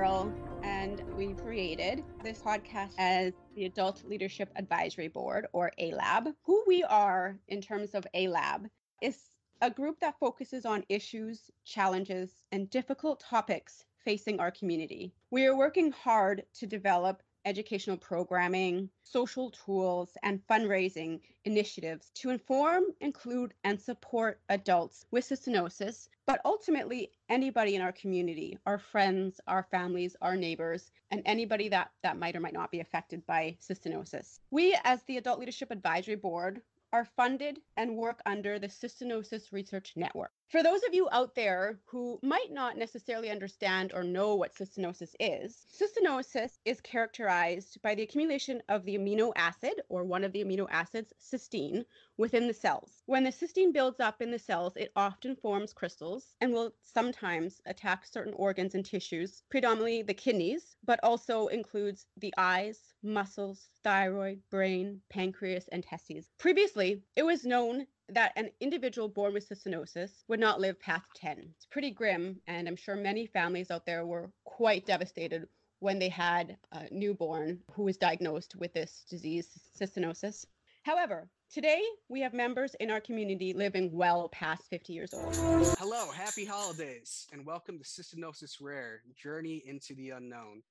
Cheryl, and we created this podcast as the Adult Leadership Advisory Board, or ALAB. Who we are in terms of ALAB is a group that focuses on issues, challenges, and difficult topics facing our community. We are working hard to develop educational programming, social tools, and fundraising initiatives to inform, include, and support adults with cystinosis, but ultimately anybody in our community, our friends, our families, our neighbors, and anybody that, that might or might not be affected by cystinosis. We, as the Adult Leadership Advisory Board, are funded and work under the Cystinosis Research Network. For those of you out there who might not necessarily understand or know what cystinosis is, cystinosis is characterized by the accumulation of the amino acid or one of the amino acids, cysteine, within the cells. When the cysteine builds up in the cells, it often forms crystals and will sometimes attack certain organs and tissues, predominantly the kidneys, but also includes the eyes, muscles, thyroid, brain, pancreas, and testes. Previously, it was known that an individual born with cystinosis would not live past 10. It's pretty grim, and I'm sure many families out there were quite devastated when they had a newborn who was diagnosed with this disease, cystinosis. However, today we have members in our community living well past 50 years old. Hello, happy holidays, and welcome to Cystinosis Rare Journey into the Unknown.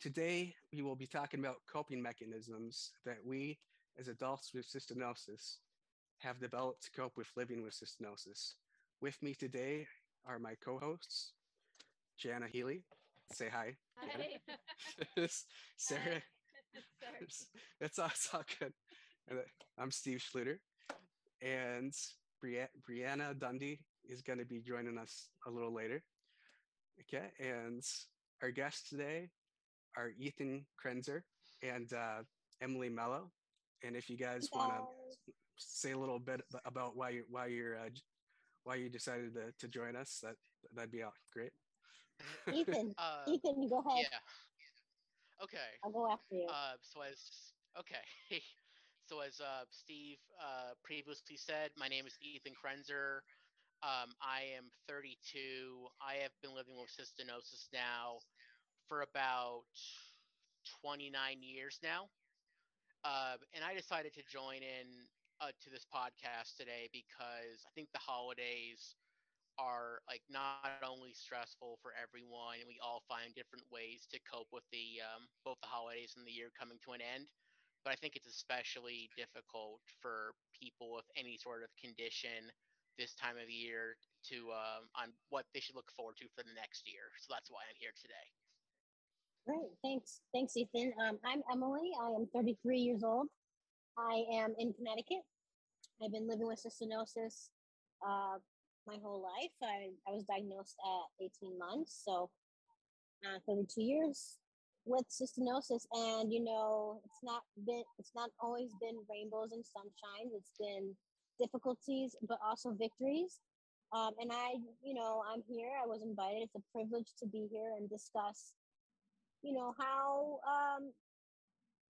Today, we will be talking about coping mechanisms that we, as adults with cystinosis, have developed to cope with living with cystinosis. With me today are my co-hosts, Jana Healy. Say hi. Hi. Sarah. Sorry. That's all, it's all good. And, uh, I'm Steve Schluter, and Bri- Brianna Dundee is going to be joining us a little later. Okay, and our guests today are Ethan Krenzer and uh, Emily Mello. And if you guys want to say a little bit about why you why you're uh, why you decided to, to join us, that that'd be all great. Ethan, Uh, Ethan, you go ahead. yeah. Okay. I'll go after you. Uh, so as okay, so as uh, Steve uh, previously said, my name is Ethan Krenzer. Um, I am 32. I have been living with cystinosis now for about 29 years now, uh, and I decided to join in uh, to this podcast today because I think the holidays are like not only stressful for everyone and we all find different ways to cope with the um, both the holidays and the year coming to an end but i think it's especially difficult for people with any sort of condition this time of year to um, on what they should look forward to for the next year so that's why i'm here today Great, thanks, thanks, Ethan. Um, I'm Emily. I am 33 years old. I am in Connecticut. I've been living with cystinosis uh, my whole life. I, I was diagnosed at 18 months, so uh, 32 years with cystinosis. And you know, it's not been it's not always been rainbows and sunshine. It's been difficulties, but also victories. Um, and I, you know, I'm here. I was invited. It's a privilege to be here and discuss you know how um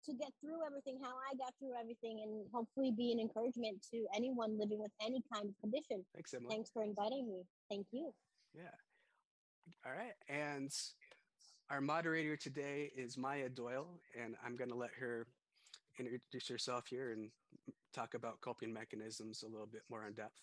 to get through everything how i got through everything and hopefully be an encouragement to anyone living with any kind of condition Thanks, Emily. thanks for inviting me thank you Yeah. All right. And our moderator today is Maya Doyle, and I'm going to let her introduce herself here and talk about coping mechanisms a little bit more in depth.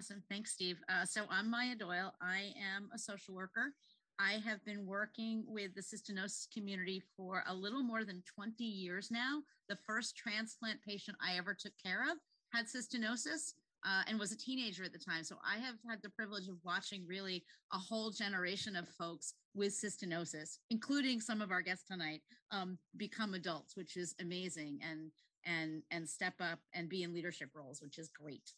Awesome. Thanks, Steve. Uh, so I'm Maya Doyle. I am a social worker. I have been working with the cystinosis community for a little more than 20 years now. The first transplant patient I ever took care of had cystinosis uh, and was a teenager at the time. So I have had the privilege of watching really a whole generation of folks with cystinosis, including some of our guests tonight, um, become adults, which is amazing, and and and step up and be in leadership roles, which is great.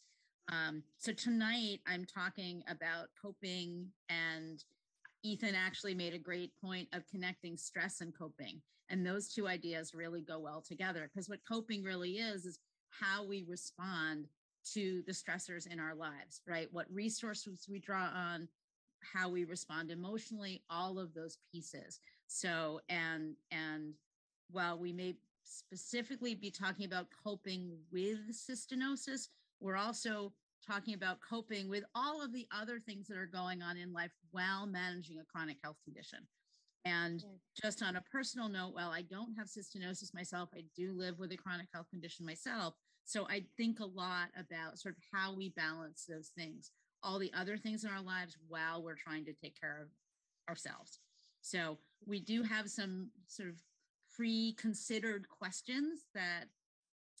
Um, so tonight I'm talking about coping and Ethan actually made a great point of connecting stress and coping. And those two ideas really go well together because what coping really is, is how we respond to the stressors in our lives, right? What resources we draw on, how we respond emotionally, all of those pieces. So, and, and while we may specifically be talking about coping with cystinosis, we're also talking about coping with all of the other things that are going on in life while managing a chronic health condition. And Yeah. just on a personal note, while I don't have cystinosis myself, I do live with a chronic health condition myself. So I think a lot about sort of how we balance those things, all the other things in our lives while we're trying to take care of ourselves. So we do have some sort of pre-considered questions that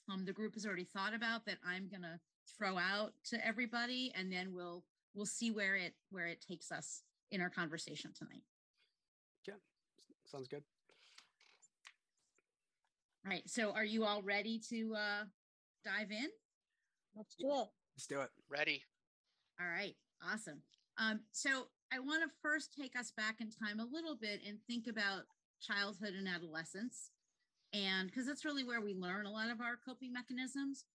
um, the group has already thought about that I'm gonna throw out to everybody, and then we'll we'll see where it where it takes us in our conversation tonight. Yeah, sounds good. All right. So are you all ready to uh, dive in? Let's do it. Let's do it. Ready? All right, awesome. Um, so I want to first take us back in time a little bit and think about childhood and adolescence, and because that's really where we learn a lot of our coping mechanisms.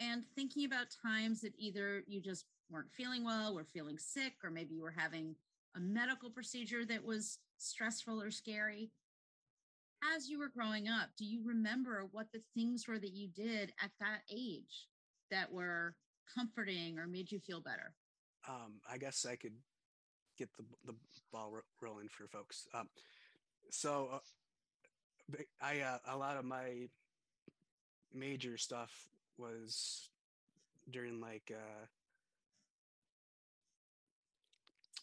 And thinking about times that either you just weren't feeling well, or feeling sick, or maybe you were having a medical procedure that was stressful or scary. As you were growing up, do you remember what the things were that you did at that age that were comforting or made you feel better? Um, I guess I could get the the ball ro- rolling for folks. Um, so uh, I uh, a lot of my major stuff was during like uh,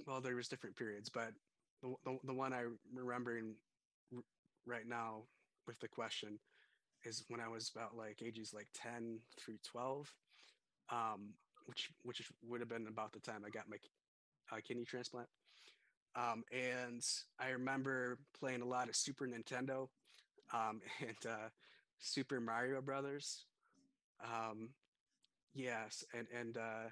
well there was different periods but the, the, the one i remembering r- right now with the question is when i was about like ages like 10 through 12 um, which which would have been about the time i got my uh, kidney transplant. Um, and i remember playing a lot of super nintendo um, and uh, super mario brothers um, yes and and uh,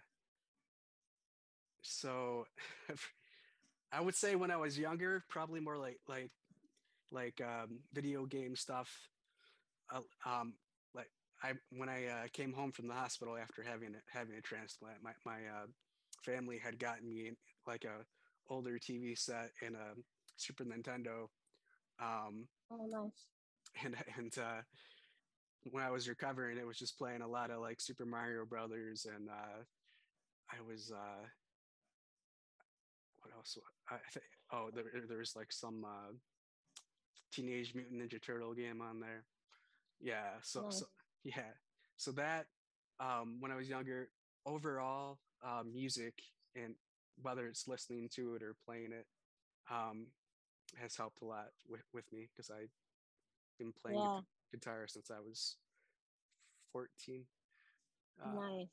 so i would say when i was younger probably more like like like um, video game stuff uh, um, like i when i uh, came home from the hospital after having a, having a transplant my, my uh, family had gotten me like a older tv set and a super nintendo um, Oh, nice. and and uh, when I was recovering, it was just playing a lot of like Super Mario Brothers, and uh, I was uh, what else? I think oh there there was like some uh, Teenage Mutant Ninja Turtle game on there. Yeah, so, so yeah, so that um, when I was younger, overall uh, music and whether it's listening to it or playing it um, has helped a lot with, with me because I've been playing Yeah. Guitar since I was 14. Uh, nice.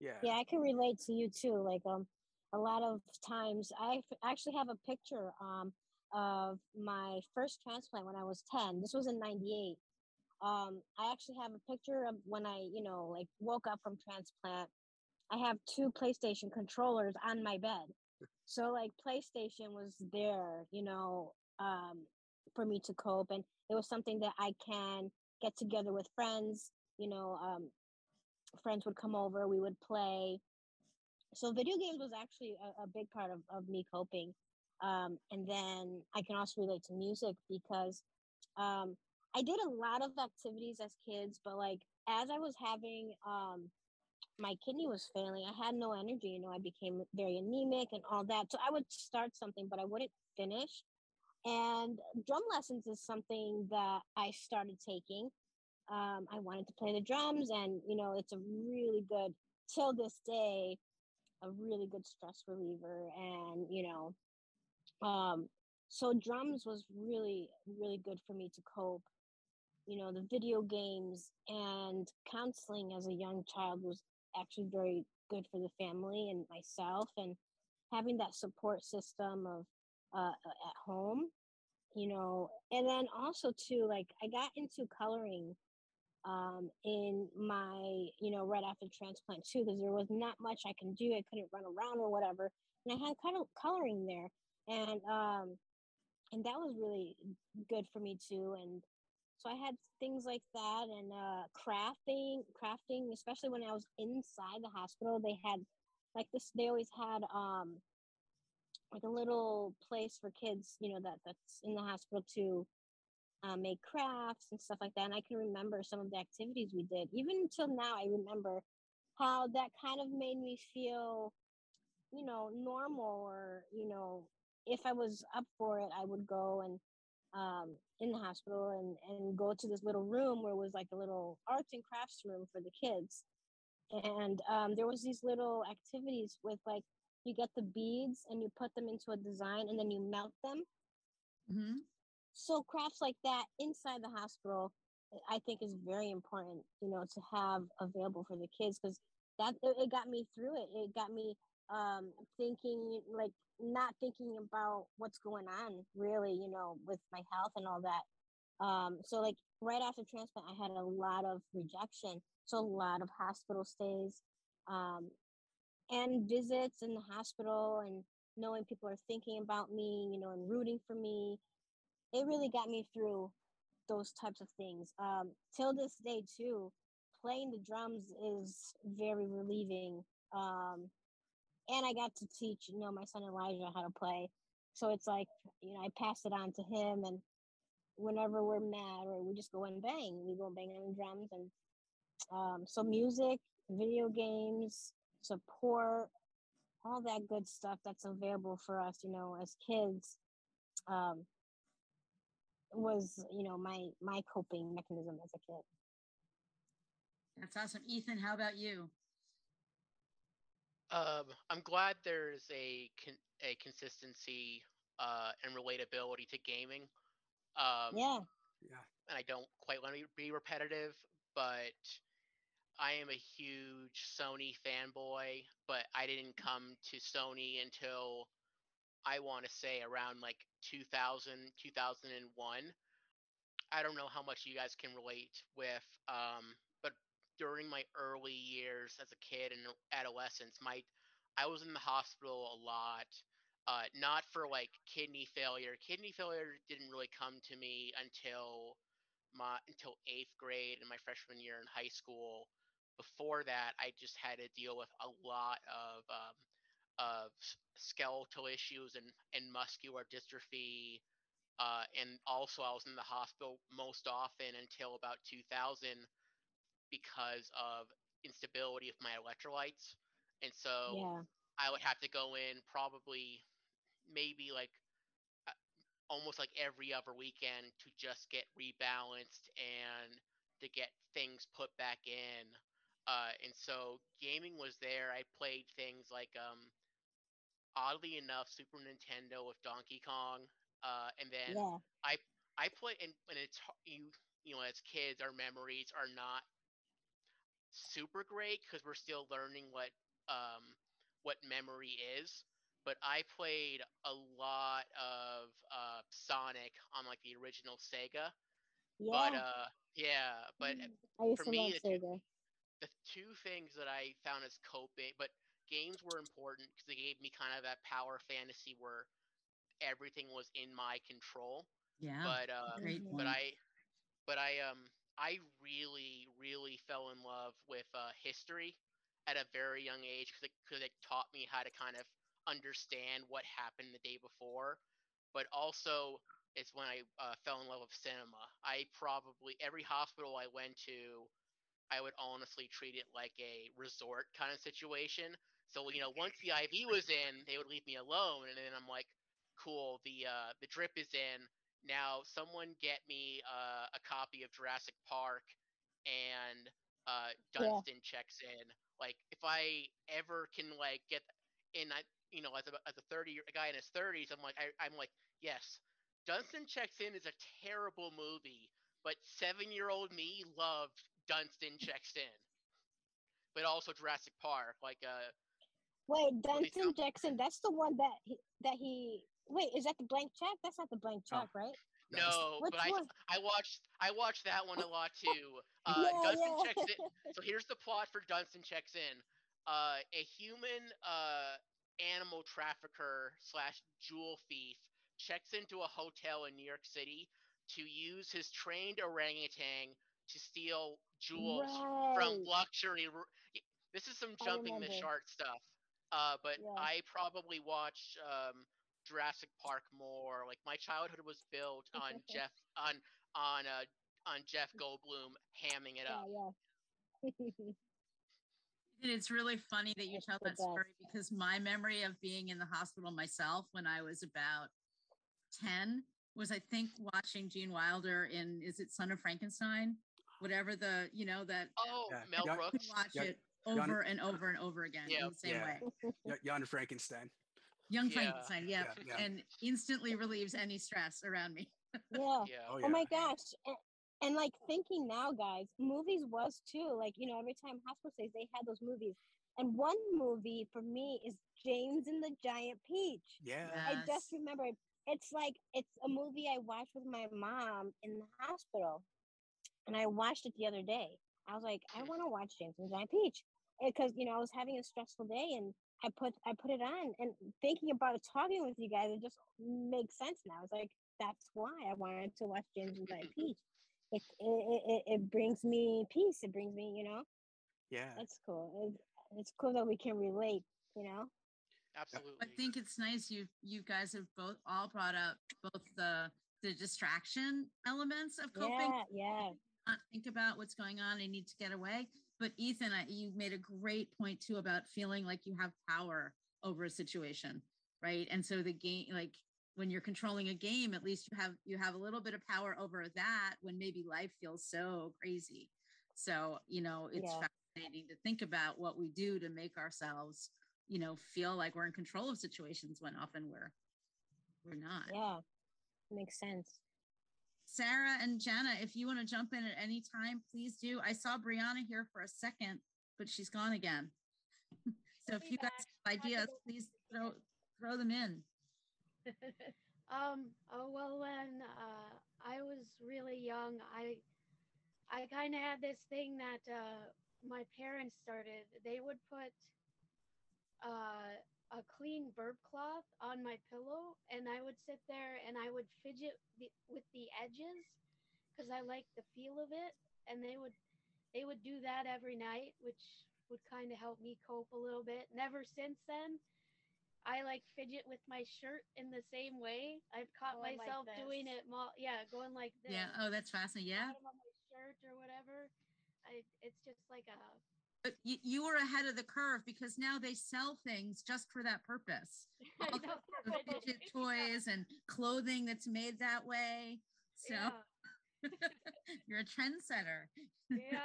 yeah. Yeah, I can relate to you too. Like um, a lot of times I actually have a picture um of my first transplant when I was ten. This was in '98. Um, I actually have a picture of when I, you know, like woke up from transplant. I have two PlayStation controllers on my bed. So like PlayStation was there, you know, um, for me to cope, and it was something that I can get together with friends. You know, um, friends would come over, we would play. So video games was actually a, a big part of, of me coping. Um, and then I can also relate to music because um, I did a lot of activities as kids, but like as I was having um, my kidney was failing, I had no energy. You know, I became very anemic and all that. So I would start something, but I wouldn't finish. And drum lessons is something that I started taking um, I wanted to play the drums, and you know, it's a really good till this day, a really good stress reliever, and you know, um, so drums was really really good for me to cope. You know, the video games and counseling as a young child was actually very good for the family and myself, and having that support system of uh, at home you know and then also too like i got into coloring um, in my, you know, right after transplant too, because there was not much I can do. I couldn't run around or whatever, and I had kind of coloring there, and um, and that was really good for me too. And so I had things like that, and uh, crafting, crafting, especially when I was inside the hospital. They had like this. They always had um, like a little place for kids, you know, that that's in the hospital to uh, make crafts and stuff like that. And I can remember some of the activities we did. Even until now, I remember how that kind of made me feel, you know, normal or, you know, if I was up for it, I would go and um, in the hospital and and go to this little room where it was like a little arts and crafts room for the kids, and um, there was these little activities with like you get the beads and you put them into a design and then you melt them. hmm So crafts like that inside the hospital, I think is very important, you know, to have available for the kids because that it, it got me through it. It got me um thinking like not thinking about what's going on really, you know, with my health and all that. Um, so like right after transplant, I had a lot of rejection, so a lot of hospital stays, um, and visits in the hospital, and knowing people are thinking about me, you know, and rooting for me. It really got me through those types of things. Um, till this day, too, playing the drums is very relieving. Um, and I got to teach, you know, my son Elijah how to play. So it's like, you know, I pass it on to him, and whenever we're mad or we just go and bang, we go and bang on the drums, and um, so music, video games, support, all that good stuff that's available for us, you know, as kids, um, was you know my my coping mechanism as a kid. That's awesome. Ethan, how about you? Um, I'm glad there's a con- a consistency uh, and relatability to gaming. Um, Yeah, Yeah. and I don't quite want to be repetitive, but I am a huge Sony fanboy. But I didn't come to Sony until I want to say around like 2000, 2001. I don't know how much you guys can relate with, um, but during my early years as a kid and adolescence, my I was in the hospital a lot. Uh, not for like kidney failure. Kidney failure didn't really come to me until my until eighth grade and my freshman year in high school. Before that, I just had to deal with a lot of um, of skeletal issues and and muscular dystrophy. Uh, and also, I was in the hospital most often until about 2000 because of instability of my electrolytes. And so yeah, I would have to go in probably maybe like uh, almost like every other weekend to just get rebalanced and to get things put back in. Uh, and so gaming was there. I played things like um, oddly enough Super Nintendo with Donkey Kong, uh, and then yeah, I I play and, and it's you you know as kids our memories are not super great because we're still learning what um what memory is. But I played a lot of uh, Sonic on like the original Sega. But yeah. uh yeah, but Mm, I used for to me love the two Sega. the two things that I found as coping, but games were important because they gave me kind of that power fantasy where everything was in my control. Yeah, But um, but. I but I um I really really fell in love with uh, history at a very young age because it, 'cause it taught me how to kind of understand what happened the day before. But also, it's when I uh, fell in love with cinema. I probably every hospital I went to, I would honestly treat it like a resort kind of situation. So you know, once the IV was in, they would leave me alone, and then I'm like, cool, the uh, the drip is in. Now someone get me uh, a copy of Jurassic Park, and uh, Yeah, Dunston checks in. Like if I ever can like get in, I you know as a as a thirty year a guy in his thirties, I'm like I, I'm like yes, Dunston checks in is a terrible movie, but seven year old me loved Dunston checks in, but also Jurassic Park. Like uh, Wait, what they Duncan Jackson. That's the one that he, that he. Wait, is that the blank check? That's not the blank Oh. check, right? No, Which but I? I watched I watched that one a lot too. Uh, yeah, Dunston yeah. checks in. So here's the plot for Dunston checks in. Uh, a human uh, animal trafficker slash jewel thief checks into a hotel in New York City to use his trained orangutan to steal jewels from right. luxury. This is some jumping the shark stuff. Uh, but Yeah. I probably watched um, Jurassic Park more. Like my childhood was built on Jeff on on uh, on Jeff Goldblum hamming it Yeah, up. yeah. It's really funny that you It's tell the that story because my memory of being in the hospital myself when I was about 10 was, I think, watching Gene Wilder in Is It Son of Frankenstein? Whatever the, you know, that Oh, Yeah, Mel yeah. Brooks. watch Yeah, it Yana- over and over and over again Yeah. in the same Yeah. way. Y- Jan Frankenstein. Young Yeah. Frankenstein, yeah, Yeah, yeah. and instantly relieves any stress around me. yeah. Yeah. Oh, Oh my gosh. And, and like thinking now, guys, movies was too. Like, you know, every time hospital stays, they had those movies. And one movie for me is James and the Giant Peach. Yeah. I just remember it's like it's a movie I watched with my mom in the hospital. And I watched it the other day. I was like, I want to watch James and the Giant Peach. Eh, because you know, I was having a stressful day and I put I put it on and thinking about it talking with you guys, it just makes sense now. It's like that's why I wanted to watch James and the Giant Peach. It it, it it brings me peace. It brings me, you know, Yeah. that's cool. It, it's cool that we can relate, you know. Absolutely. I think it's nice you you guys have both all brought up both the the distraction elements of coping Yeah, yeah. Not think about what's going on I need to get away. But Ethan, I, you made a great point too about feeling like you have power over a situation, right? And so the game, like when you're controlling a game, at least you have you have a little bit of power over that when maybe life feels so crazy. So you know, it's Yeah. fascinating to think about what we do to make ourselves, you know, feel like we're in control of situations when often we're we're not. Yeah. Makes sense. Sarah and Jenna, if you want to jump in at any time, please do. I saw Brianna here for a second, but she's gone again. so if you guys have ideas, please throw throw them in. um oh well when uh i was really young i i kind of had this thing that uh my parents started they would put uh a clean burp cloth on my pillow and i would sit there and i would fidget the, with the edges because i like the feel of it and they would they would do that every night which would kind of help me cope a little bit never since then I like fidget with my shirt in the same way. I've caught Going like myself doing it. Mo- yeah, going like this. Yeah. Oh, that's fascinating. Yeah. Bottom my shirt or whatever. I, it's just like a. But you, you were ahead of the curve because now they sell things just for that purpose. I All know. the fidget toys and clothing that's made that way. So Yeah. you're a trendsetter. yeah.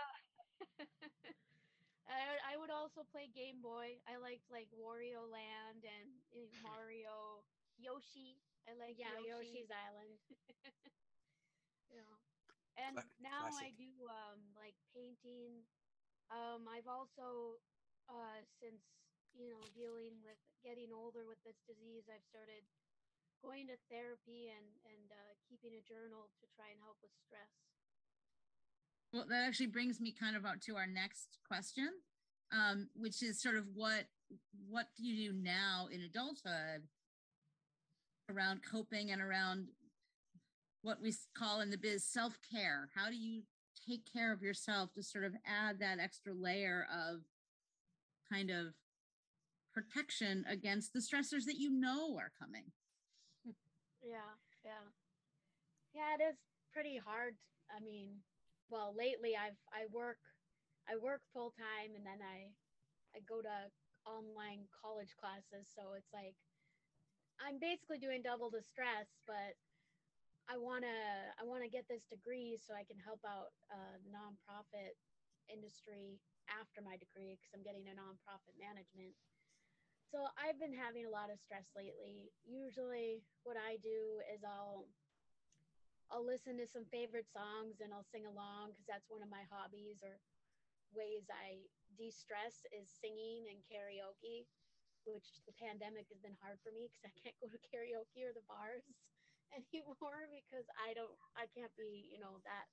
I, I would also play Game Boy. I liked like Wario Land and uh, Mario, Yoshi. I like Yeah, Yoshi. Yoshi's Island. Yeah. And Cla- now I do um like painting. Um I've also uh since you know dealing with getting older with this disease, I've started going to therapy and and uh, keeping a journal to try and help with stress. Well, that actually brings me kind of up to our next question, um, which is sort of what what do you do now in adulthood around coping and around what we call in the biz self care? How do you take care of yourself to sort of add that extra layer of kind of protection against the stressors that you know are coming? Yeah, yeah. Yeah, it is pretty hard. I mean, well, lately I've I work I work full time and then I I go to online college classes, so it's like I'm basically doing double the stress, but I want to I want to get this degree so I can help out uh, nonprofit industry after my degree because I'm getting a nonprofit management. So I've been having a lot of stress lately. Usually, what I do is I'll I'll listen to some favorite songs and I'll sing along because that's one of my hobbies or ways I de-stress is singing and karaoke, which the pandemic has been hard for me because I can't go to karaoke or the bars anymore because I don't I can't be, you know, that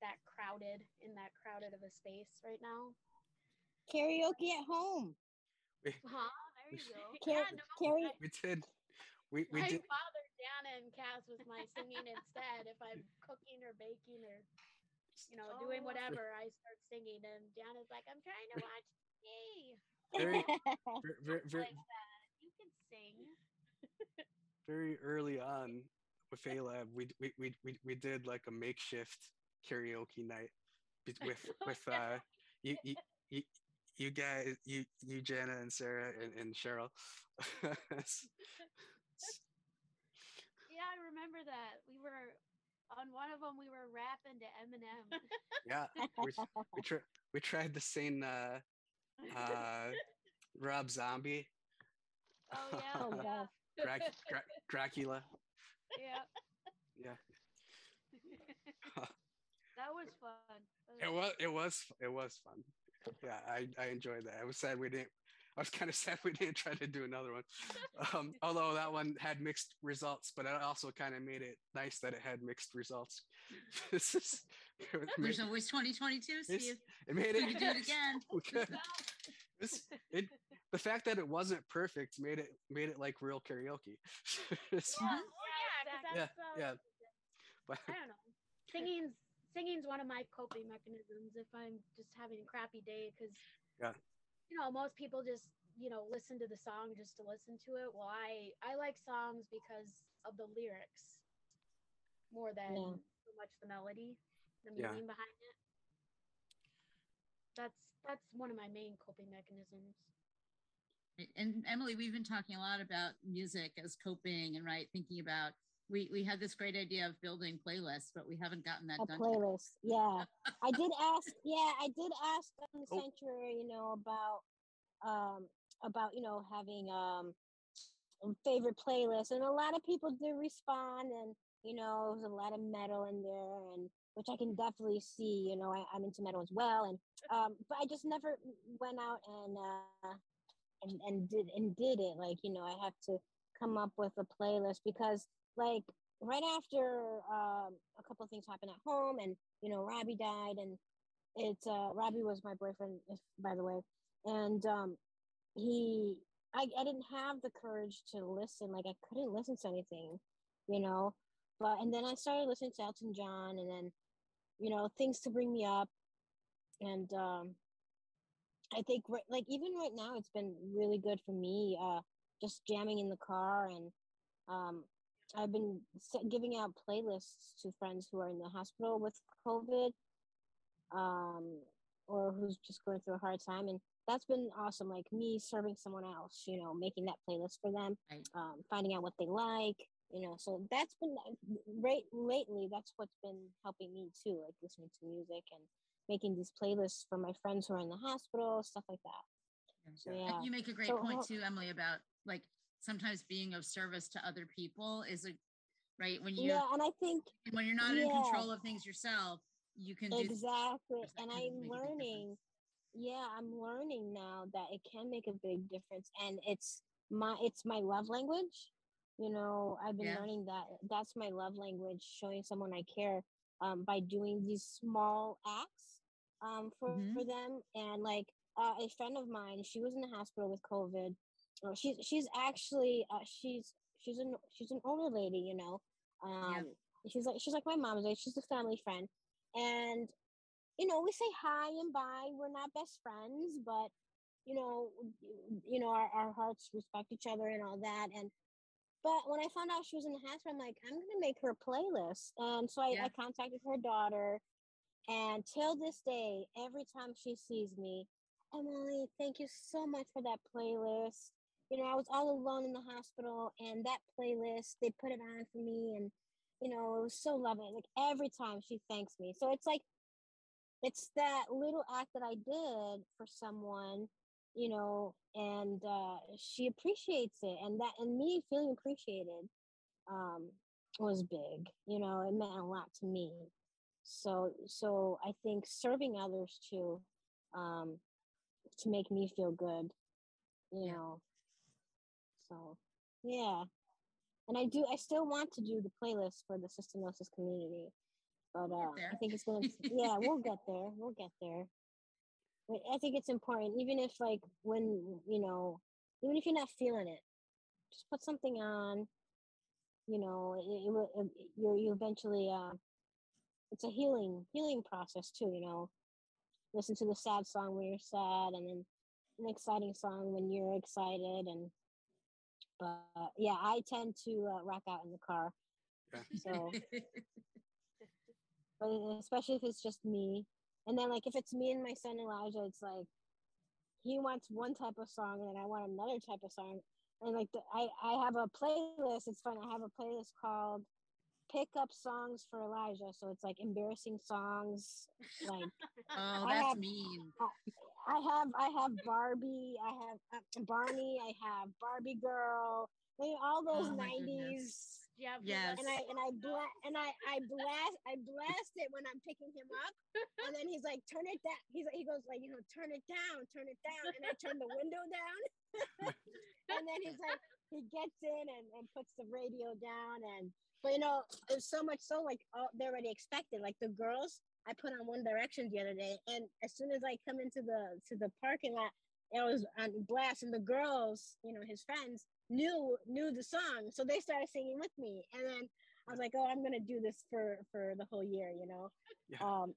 that crowded in that crowded of a space right now. Karaoke at home. Huh? There you go. Car- yeah, no, carry- I- We did. We we my did. father, Dana, and Cass was my singing instead. If I'm cooking or baking or you know doing Oh. whatever, I start singing, and Dana's like, "I'm trying to watch TV." Very, very, very, Like that. You can sing. very early on with ALAB, we, we we we we did like a makeshift karaoke night with with uh you you you, you guys, you you Jana and Sarah and, and Cheryl. Yeah, I remember that. We were on one of them. We were rapping to Eminem. yeah, we, we, tr- we tried to sing uh, uh, Rob Zombie. oh yeah, Oh, yeah. Drac- Dra- Dracula. Yeah. Yeah, That was fun. That it was it was it was fun. Yeah, I I enjoyed that. I was sad we didn't. I was kind of sad we didn't try to do another one. Um, although that one had mixed results, but it also kind of made it nice that it had mixed results. This is- it made- There's always 2022, it's- Steve. it made We it can do it again. we could. This- it, the fact that it wasn't perfect made it made it like real karaoke. It's- Mhm. Yeah, uh, yeah. but I don't know. Singing's singing's one of my coping mechanisms if I'm just having a crappy day because Yeah. you know most people just you know listen to the song just to listen to it. Well, I I like songs because of the lyrics more than Yeah. so much the melody, the Yeah. meaning behind it. That's that's one of my main coping mechanisms. And Emily, we've been talking a lot about music as coping and right thinking about. We we had this great idea of building playlists, but we haven't gotten that a done. yet. playlist. Yeah, I did ask. Yeah, I did ask on the Oh. sanctuary. You know about um about you know having um favorite playlists, and a lot of people did respond, and you know there was a lot of metal in there, and which I can definitely see. You know, I, I'm into metal as well, and um, but I just never went out and uh and and did and did it. Like you know, I have to come up with a playlist because like right after um, a couple of things happened at home and you know robbie died and it's uh robbie was my boyfriend by the way. And um he I, I didn't have the courage to listen. Like i couldn't listen to anything you know? But and then i started listening to elton john and then you know things to bring me up. And um i think right, like even right now it's been really good for me uh just jamming in the car and um I've been giving out playlists to friends who are in the hospital with COVID, um, or who's just going through a hard time, and that's been awesome. Like me serving someone else, you know, making that playlist for them, Right. um, finding out what they like, you know. So that's been right lately. That's what's been helping me too, like listening to music and making these playlists for my friends who are in the hospital, stuff like that. So And yeah, you make a great So point too, Emily, about like sometimes being of service to other people is a right when you yeah, and I think when you're not in control of things yourself, you can do exactly and i'm make a big learning yeah i'm learning now that it can make a big difference and it's my it's my love language you know i've been Yeah. learning that that's my love language showing someone i care um, by doing these small acts um, for Mhm. for them and like uh, a friend of mine she was in the hospital with covid uh, she's she's actually uh, she's she's an she's an older lady you know? Um she's like she's like my mom's age she's a family friend. And you know we say hi and bye. We're not best friends but you know you know our, our hearts respect each other and all that. And but when i found out she was in the hospital i'm like i'm gonna make her a playlist. And so i, Yeah. I contacted her daughter. And till this day every time she sees me emily thank you so much for that playlist you know i was all alone in the hospital and that playlist they put it on for me and you know, it was so loving. Like every time she thanks me. So it's like it's that little act that I did for someone, you know, and uh she appreciates it and that and me feeling appreciated um was big. You know, it meant a lot to me. So so I think serving others too, um, to make me feel good, you know. So yeah and I do I still want to do the playlist for the cystinosis community, but uh, I think it's gonna yeah we'll get there we'll get there. But I think it's important even if like when you know even if you're not feeling it, just put something on. You know it, will- you you eventually uh, it's a healing healing process too. You know, listen to the sad song when you're sad, and then an exciting song when you're excited and but yeah i tend to uh, rock out in the car so but especially if it's just me and then like if it's me and my son elijah it's like he wants one type of song and I want another type of song. And like the, I, I have a playlist. It's fun. I have a playlist called pick up songs for Elijah. So it's like embarrassing songs. Like Oh, I that's have- mean. I have I have Barbie. I have uh, Barney. I have Barbie girl. Like, all those Oh my nineties. Yeah. Yes. And I and I bla- and I I blast I blast it when I'm picking him up, and then he's like, "Turn it down." He's like, he goes like, you know, turn it down, turn it down, and I turn the window down, and then he's like, he gets in and, and puts the radio down, and but you know, it's so much so like oh, they already expected. Like the girls, I put on One Direction the other day, and as soon as I come into the to the parking lot, it was on blast, and the girls, you know, his friends knew knew the song, so they started singing with me, and then I was like, oh, I'm gonna do this for for the whole year, you know. Yeah. Um.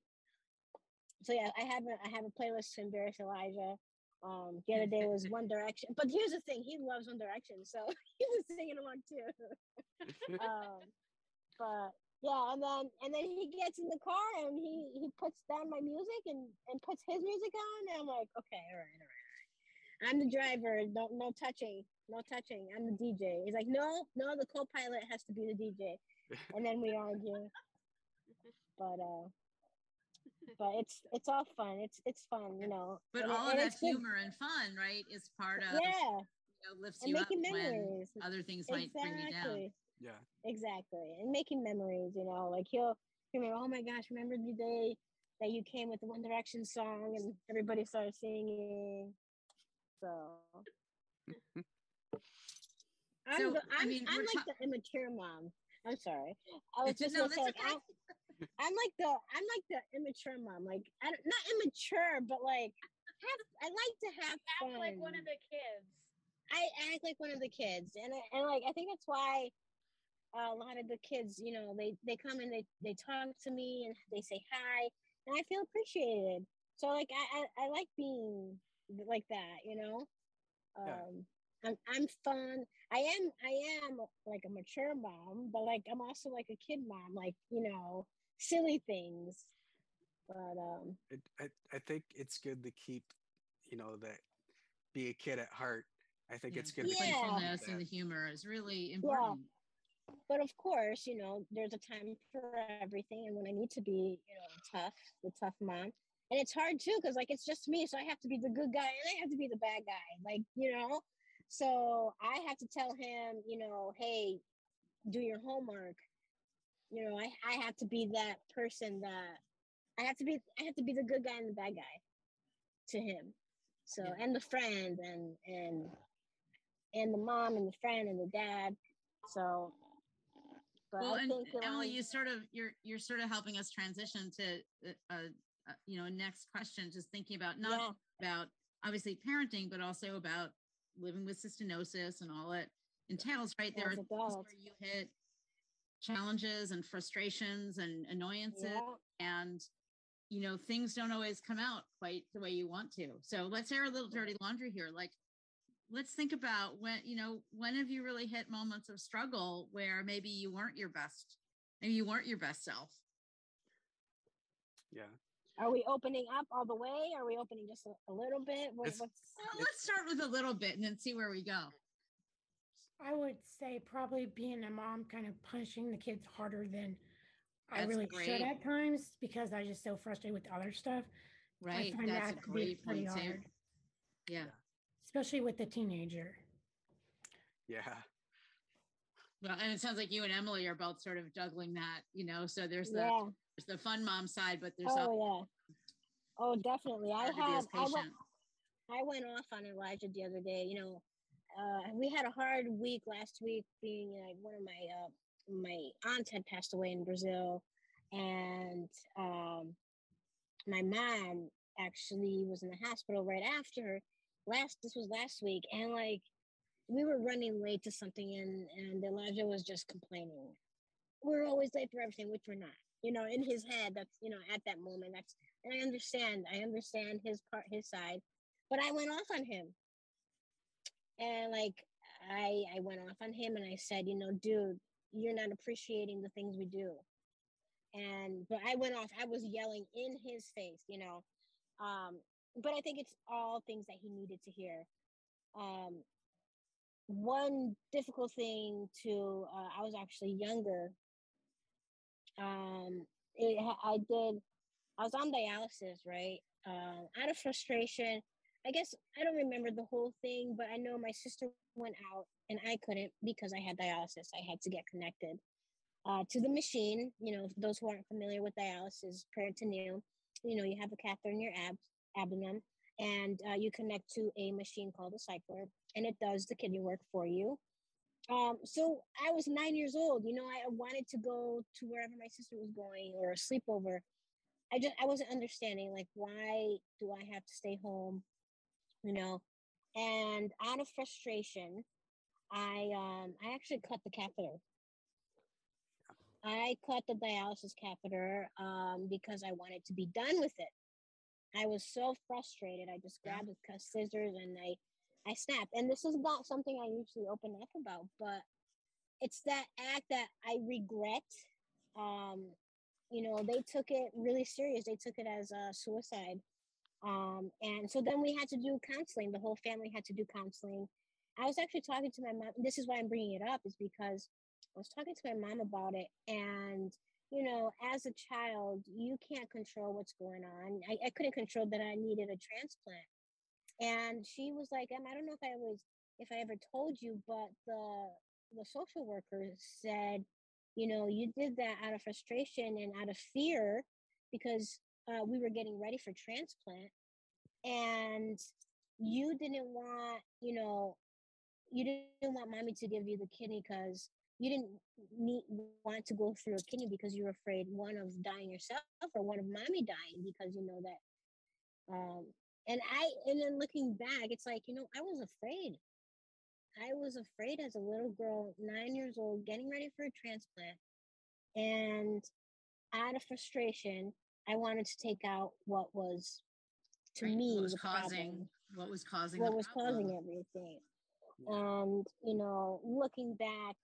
So yeah, I have a I have a playlist to embarrass Elijah. Um, the other day was One Direction, but here's the thing: he loves One Direction, so he was singing along too. um, but yeah, and then and then he gets in the car and he he puts down my music and and puts his music on, and I'm like, okay, all right, all right, all right. I'm the driver. No, no touching, no touching. I'm the DJ. He's like, no, no, the co-pilot has to be the DJ, and then we argue. But uh, but it's it's all fun. It's it's fun, you know. But and it- all of that it's good. humor and fun, right, is part of Yeah, you know, lifts and you up making when memories. other things might bring you down. Yeah. Exactly. And making memories, you know, like he'll he'll remember, oh my gosh, remember the day that you came with the One Direction song and everybody started singing. So I'm, So, the, I I'm, mean, I'm like ta- the immature mom. I'm sorry. I was just no, gonna say, that's like, okay. I'm, I'm like the I'm like the immature mom. Like I don't, not immature, but like have, I like to have Act fun. like one of the kids. I act like one of the kids, and I, and like I think that's why a lot of the kids, you know, they they come and they they talk to me and they say hi, and I feel appreciated. So like I I, I like being like that, you know. Yeah. Um, I'm I'm fun. I am I am like a mature mom, but like I'm also like a kid mom, like you know, silly things. But um, it, I, I think it's good to keep, you know, that be a kid at heart. I think Yeah, it's good the to keep Yeah. playfulness and the humor is really important. but of course, you know, there's a time for everything, and when I need to be, you know, tough, the tough mom, and it's hard too, because like it's just me, so I have to be the good guy and I have to be the bad guy, like you know. So I have to tell him, you know, hey, do your homework. You know, I I have to be that person that I have to be. I have to be the good guy and the bad guy to him. So and the friend and and and the mom and the friend and the dad. So, but well, I and think Emily, um, you sort of you're you're sort of helping us transition to uh, uh, you know next question. Just thinking about not Yeah. about obviously parenting, but also about living with cystinosis and all it entails. Right, there are As things where you hit challenges and frustrations and annoyances, yeah, and you know things don't always come out quite the way you want to. So let's air a little dirty laundry here. Like let's think about when you know when have you really hit moments of struggle where maybe you weren't your best maybe you weren't your best self Yeah. Are we opening up all the way? Are we opening just a, a little bit? What, well, let's start with a little bit and then see where we go I would say probably being a mom, kind of punishing the kids harder than I really great. should at times because I just so frustrated with other stuff. right I find that's that a to be great pretty point too hard, yeah especially with the teenager. Yeah. well and it sounds like you and emily are both sort of juggling that you know so there's the yeah? There's the fun mom side but there's also Oh yeah. Oh, definitely. I had. I went. I went off on Elijah the other day. You know, uh, we had a hard week last week, being like one of my uh, my aunts had passed away in Brazil, and um, my mom actually was in the hospital right after. Last this was last week, and like we were running late to something, and and Elijah was just complaining. We're always late for everything, which we're not. You know, in his head, that's you know at that moment, that's and I understand. I understand his part, his side but I went off on him. And like I I went off on him and I said, you know, dude, you're not appreciating the things we do. And but I went off, I was yelling in his face, you know. Um but I think it's all things that he needed to hear. Um, one difficult thing to uh, I was actually younger. Um, it, I did. I was on dialysis, right? Um, out of frustration, I guess I don't remember the whole thing, but I know my sister went out and I couldn't because I had dialysis. I had to get connected uh, to the machine. You know, those who aren't familiar with dialysis, peritoneum, you know, you have a catheter in your abs, abdomen and uh, you connect to a machine called a cycler and it does the kidney work for you. Um, so I was nine years old. You know, I wanted to go to wherever my sister was going or a sleepover. I just I wasn't understanding like why do I have to stay home, you know? And out of frustration, I um I actually cut the catheter. I cut the dialysis catheter um, because I wanted to be done with it. I was so frustrated. I just grabbed the scissors and I I snapped. And this is not something I usually open up about, but it's that act that I regret. Um, you know, they took it really serious. They took it as a suicide. Um, and so then we had to do counseling. The whole family had to do counseling. I was actually talking to my mom. This is why I'm bringing it up, is because I was talking to my mom about it, and you know, as a child, you can't control what's going on. I, I couldn't control that I needed a transplant. And she was like, um, I don't know if I was, if I ever told you, but the the social worker said, you know, you did that out of frustration and out of fear because uh, we were getting ready for transplant, and you didn't want, you know, you didn't want mommy to give you the kidney because you didn't need, want to go through a kidney because you were afraid one of dying yourself or one of mommy dying because you know that um and i and then looking back it's like you know i was afraid i was afraid as a little girl nine years old getting ready for a transplant and out of frustration i wanted to take out what was to right. me what was causing problem. what was causing what was problem. causing everything and you know looking back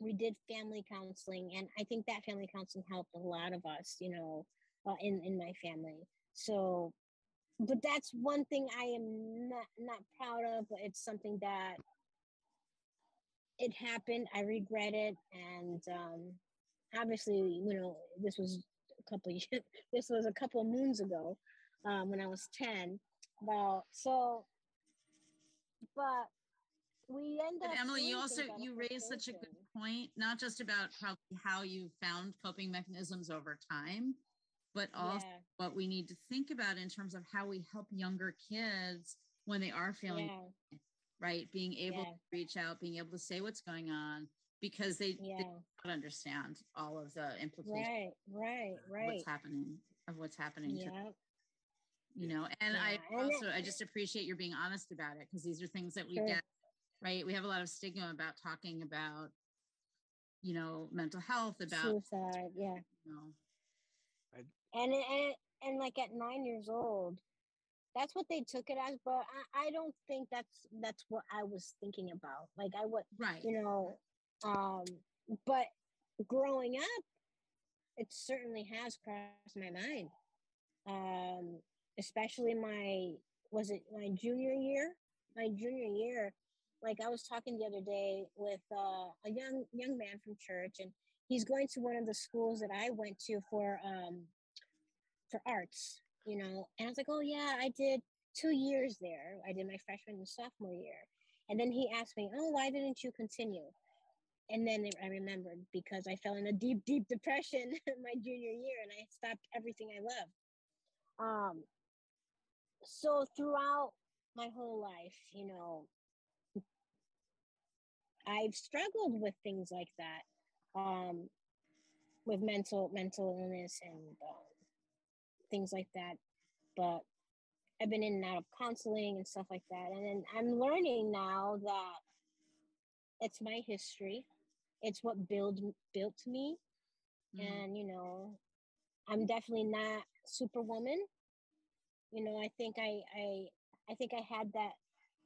we did family counseling and i think that family counseling helped a lot of us you know uh, in in my family so but that's one thing i am not not proud of but it's something that it happened. I regret it. And um obviously you know this was a couple years this was a couple of moons ago um when i was 10 well so but we end but Emily, you also you raised such a good point, not just about how how you found coping mechanisms over time, but also yeah. what we need to think about in terms of how we help younger kids when they are feeling yeah. right, being able yeah. to reach out, being able to say what's going on because they, they don't understand all of the implications. Right, right, right. What's happening of what's happening. Yeah. To, you know, and I also I just appreciate your being honest about it because these are things that we sure. get right? We have a lot of stigma about talking about, you know, mental health, about suicide. Yeah. You know. And, and and like at nine years old, that's what they took it as. But I, I don't think that's that's what I was thinking about. Like I would, right? You know, um, but growing up, it certainly has crossed my mind. Um, especially my was it my junior year? My junior year, like I was talking the other day with uh, a young young man from church, and he's going to one of the schools that I went to for um, for arts, you know. And I was like, oh yeah, I did two years there. I did my freshman and sophomore year, and then he asked me, oh, why didn't you continue? And then I remembered because I fell in a deep, deep depression my junior year, and I stopped everything I loved. Um, so throughout my whole life, you know, I've struggled with things like that, um, with mental mental illness and um, things like that. But I've been in and out of counseling and stuff like that, and then I'm learning now that it's my history. It's what build built me, mm. and you know, I'm definitely not superwoman. You know, I think I I I think I had that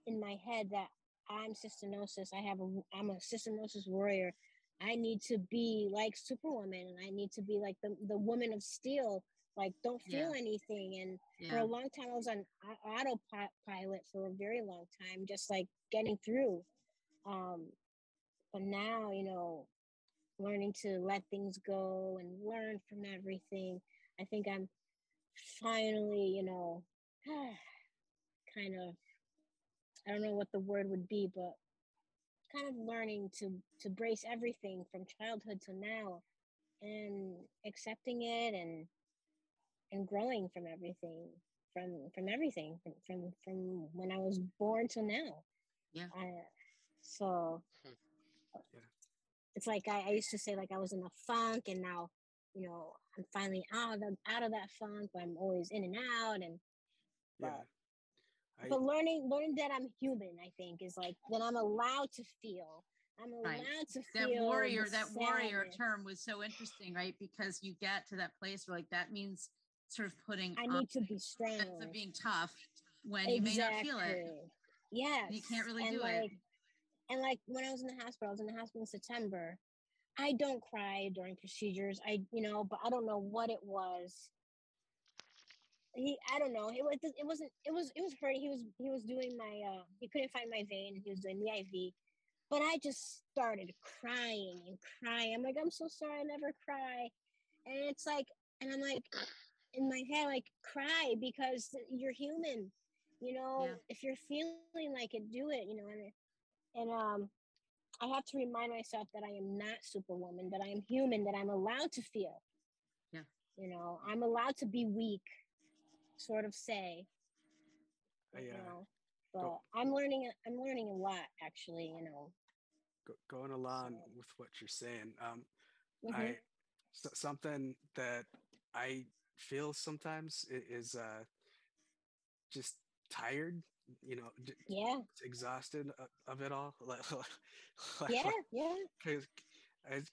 in my head that I'm cystinosis. I have a I'm a cystinosis warrior. I need to be like Superwoman and I need to be like the, the woman of steel like don't feel Yeah. anything. And for a long time i was on autopilot for a very long time just like getting through. Um but now you know learning to let things go and learn from everything i think i'm finally you know kind of i don't know what the word would be but kind of learning to to brace everything from childhood to now and accepting it and and growing from everything from from everything from from, from when i was born to now Yeah. uh, so Hmm. Yeah. it's like I, I used to say like i was in a funk and now you know i'm finally out of out of that funk but i'm always in and out and Yeah. but I, but learning learning that i'm human i think is like that i'm allowed to feel i'm allowed Right. to that warrior the that warrior term was so interesting right because you get to that place where like that means sort of putting i need to be strong of being tough when you may not feel it Yes. you can't really and do like, it And like when I was in the hospital, I was in the hospital in September. I don't cry during procedures. I, you know, but I don't know what it was. He, I don't know. It was, it wasn't, it was, it was hurting. He was, he was doing my, uh, he couldn't find my vein. He was doing the IV, but I just started crying and crying. I'm like, I'm so sorry. I never cry. And it's like, and I'm like, in my head, like, cry because you're human. You know, Yeah. if you're feeling like it, do it. You know, and and um, I have to remind myself that I am not Superwoman. That I am human. That I'm allowed to feel. Yeah. You know, I'm allowed to be weak. Sort of say. I, You uh, know, but go- I'm learning. I'm learning a lot, actually. You know. go, going along So- with what you're saying, um, Mhm. I so, something that I feel sometimes is uh, just tired. You know, Yeah. exhausted of, of it all. Like, like, Yeah. Yeah. because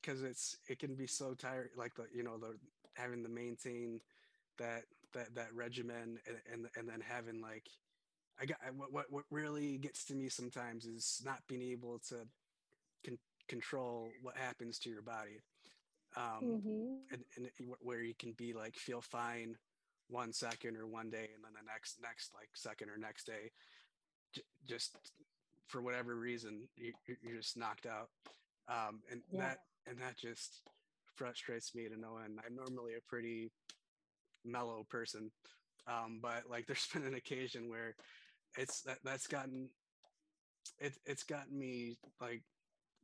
because it's it can be so tired like the you know the having to maintain that that that regimen and and, and then having like i got what, what what really gets to me sometimes is not being able to con- control what happens to your body um hmm and, and where you can be like feel fine one second or one day and then the next next like second or next day j- just for whatever reason you, you're you're just knocked out. Um and Yeah. that and that just frustrates me to no end. I'm normally a pretty mellow person um but like there's been an occasion where it's that that's gotten it, it's gotten me like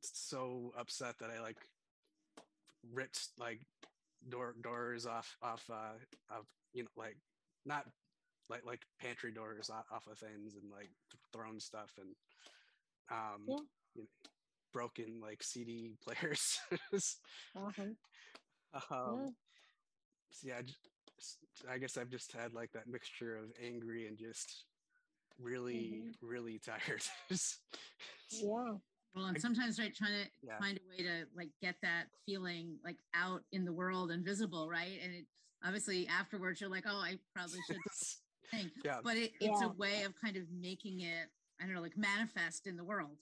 so upset that i like ripped like door doors off off uh of you know like not like like pantry doors off, off of things and like thrown stuff and um Yeah. you know, broken like cd players Uh-huh. um so yeah j- s- i guess i've just had like that mixture of angry and just really really tired Yeah. Well and sometimes right trying to Yeah. find a way to like get that feeling like out in the world and visible right and it obviously afterwards you're like oh i probably should think yeah but it, it's Yeah. a way of kind of making it i don't know like manifest in the world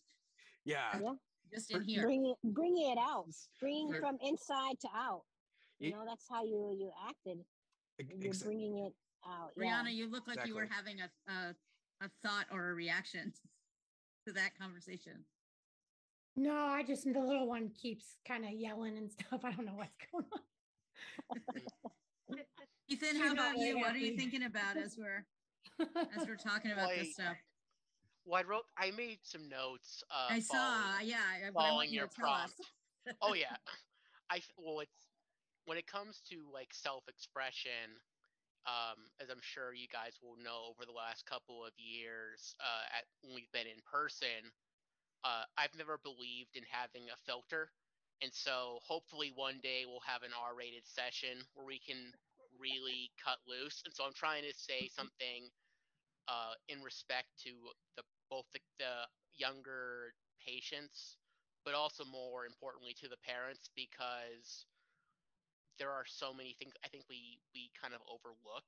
yeah Yeah. just For- in here Bringing it, bringing it out, bringing For- from inside to out. You Ye- know, that's how you you acted. You're exa- bringing it out. Yeah. You look like you were having a, a a thought or a reaction to that conversation. No, I just the little one keeps kind of yelling and stuff. I don't know what's going on. Ethan, how about you? What are you thinking about as we're as we're talking about Like, this stuff? Well, I wrote, I made some notes. Uh, I saw, yeah, I- but following your to prompt. oh yeah, I well, it's when it comes to like self-expression. Um, as I'm sure you guys will know, over the last couple of years, uh, at when we've been in person, uh, I've never believed in having a filter, and so hopefully one day we'll have an R-rated session where we can really cut loose. And so I'm trying to say something uh, in respect to the both the, the younger patients, but also more importantly to the parents because there are so many things I think we we kind of overlook.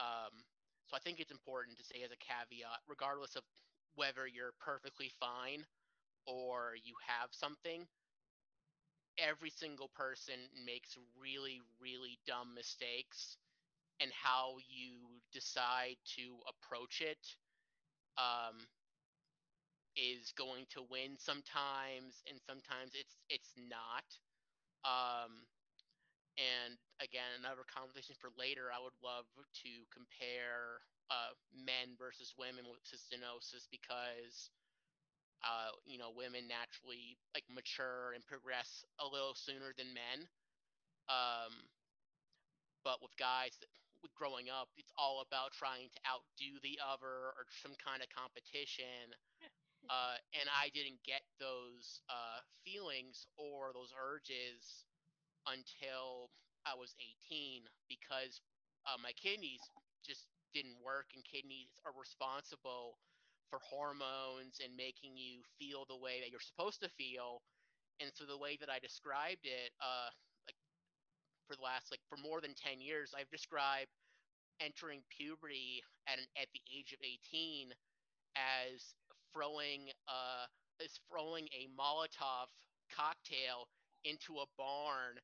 Um, so I think it's important to say as a caveat, regardless of whether you're perfectly fine or you have something, every single person makes really really dumb mistakes and how you decide to approach it um, is going to win sometimes, and sometimes it's it's not. Um, and again, another conversation for later. I would love to compare uh, men versus women with cystinosis because uh, you know women naturally like mature and progress a little sooner than men. Um, but with guys with growing up, it's all about trying to outdo the other or some kind of competition. Uh, and I didn't get those uh, feelings or those urges until I was 18 because uh, my kidneys just didn't work, and kidneys are responsible for hormones and making you feel the way that you're supposed to feel. And so the way that I described it, uh, like for the last like for more than 10 years, I've described entering puberty at an, at the age of 18 as throwing uh as throwing a Molotov cocktail into a barn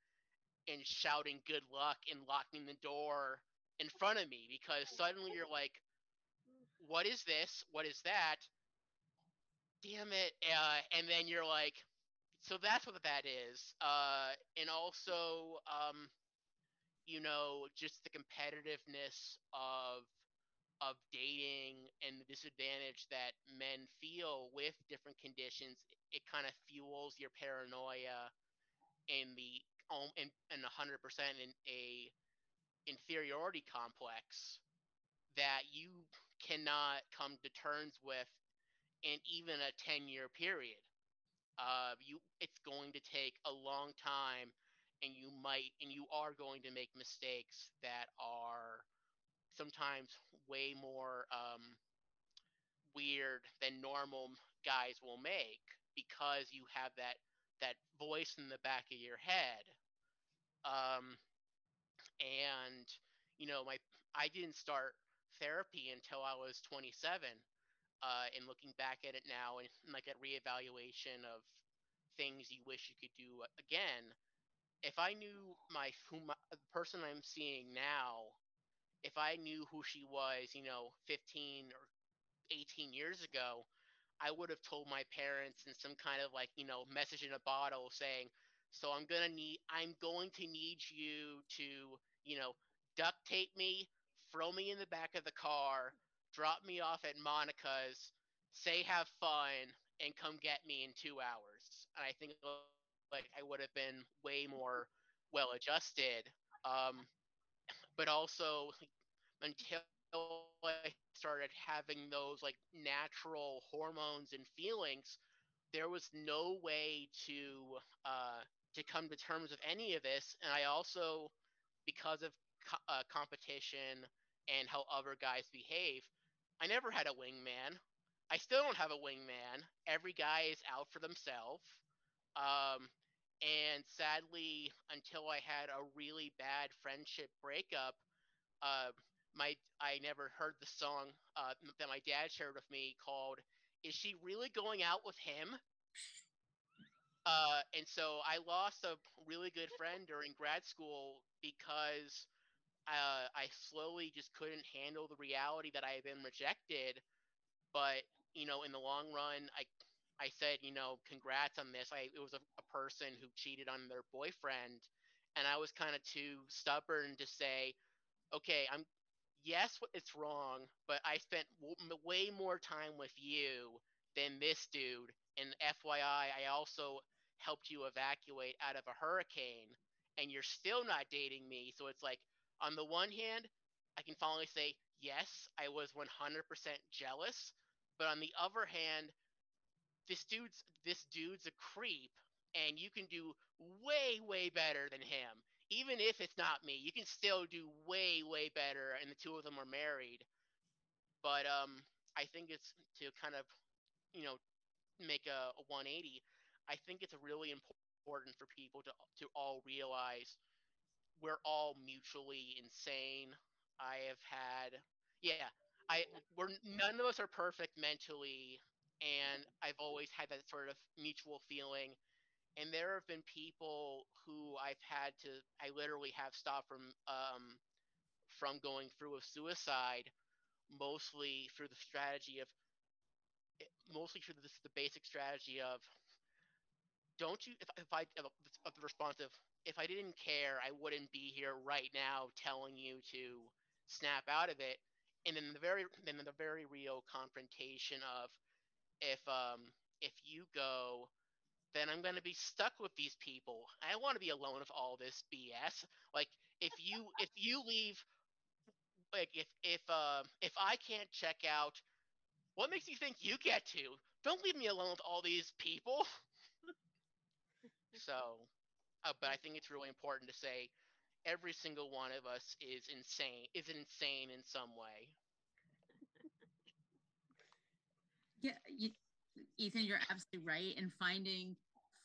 and shouting good luck and locking the door in front of me because suddenly you're like what is this? What is that? Damn it. Uh, and then you're like so that's what that is. Uh, and also um, you know just the competitiveness of of dating and the disadvantage that men feel with different conditions it kind of fuels your paranoia and the um, and, and 100% in a inferiority complex that you cannot come to terms with in even a 10 year period uh, you it's going to take a long time and you might and you are going to make mistakes that are sometimes way more um, weird than normal guys will make because you have that that voice in the back of your head. Um, and you know, my I didn't start therapy until I was 27. Uh, and looking back at it now, and like a reevaluation of things you wish you could do again, if I knew my who my, the person I'm seeing now, if I knew who she was, you know, 15 or 18 years ago, I would have told my parents in some kind of like, you know, message in a bottle saying, so I'm going to need I'm going to need you to, you know, duct tape me, throw me in the back of the car, drop me off at Monica's, say have fun and come get me in 2 hours. And I think like I would have been way more well adjusted. Um, but also until I started having those like natural hormones and feelings, there was no way to uh, to come to terms with any of this. And I also, because of co- uh, competition and how other guys behave, I never had a wingman. I still don't have a wingman. Every guy is out for themselves. Um, and sadly, until I had a really bad friendship breakup, uh, my I never heard the song uh, that my dad shared with me called "Is She Really Going Out with Him?" Uh, and so I lost a really good friend during grad school because uh, I slowly just couldn't handle the reality that I had been rejected. But you know, in the long run, I I said, you know, congrats on this. I it was a, a person who cheated on their boyfriend, and I was kind of too stubborn to say, okay, I'm yes, it's wrong, but I spent w- way more time with you than this dude. And FYI, I also helped you evacuate out of a hurricane, and you're still not dating me. So it's like, on the one hand, I can finally say, yes, I was 100% jealous. But on the other hand, this dude's this dude's a creep and you can do way way better than him even if it's not me you can still do way way better and the two of them are married but um i think it's to kind of you know make a, a 180 i think it's really important for people to to all realize we're all mutually insane i have had yeah i we're none of us are perfect mentally and I've always had that sort of mutual feeling. And there have been people who I've had to, I literally have stopped from, um, from going through a suicide, mostly through the strategy of, mostly through this, the basic strategy of, don't you, if, if I, of the responsive, if I didn't care, I wouldn't be here right now telling you to snap out of it. And then the very, then the very real confrontation of, if um if you go then I'm going to be stuck with these people. I want to be alone with all this BS. Like if you if you leave like if if uh if I can't check out what makes you think you get to? Don't leave me alone with all these people. so, uh, but I think it's really important to say every single one of us is insane is insane in some way. Yeah, you, Ethan, you're absolutely right. And finding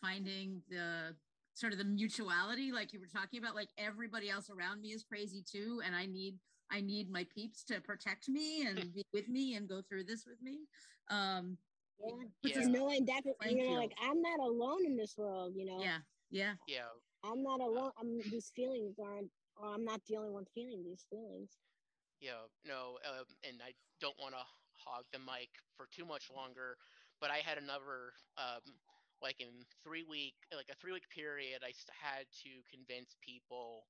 finding the sort of the mutuality, like you were talking about, like everybody else around me is crazy too, and I need I need my peeps to protect me and be with me and go through this with me. Um, yeah, yeah. knowing that you know, like I'm not alone in this world. You know. Yeah. Yeah. Yeah. I'm not alone. I'm these feelings aren't. I'm not the only one feeling these feelings. Yeah. No. Um, and I don't want to hog the mic for too much longer, but I had another um, like in three week like a three week period I had to convince people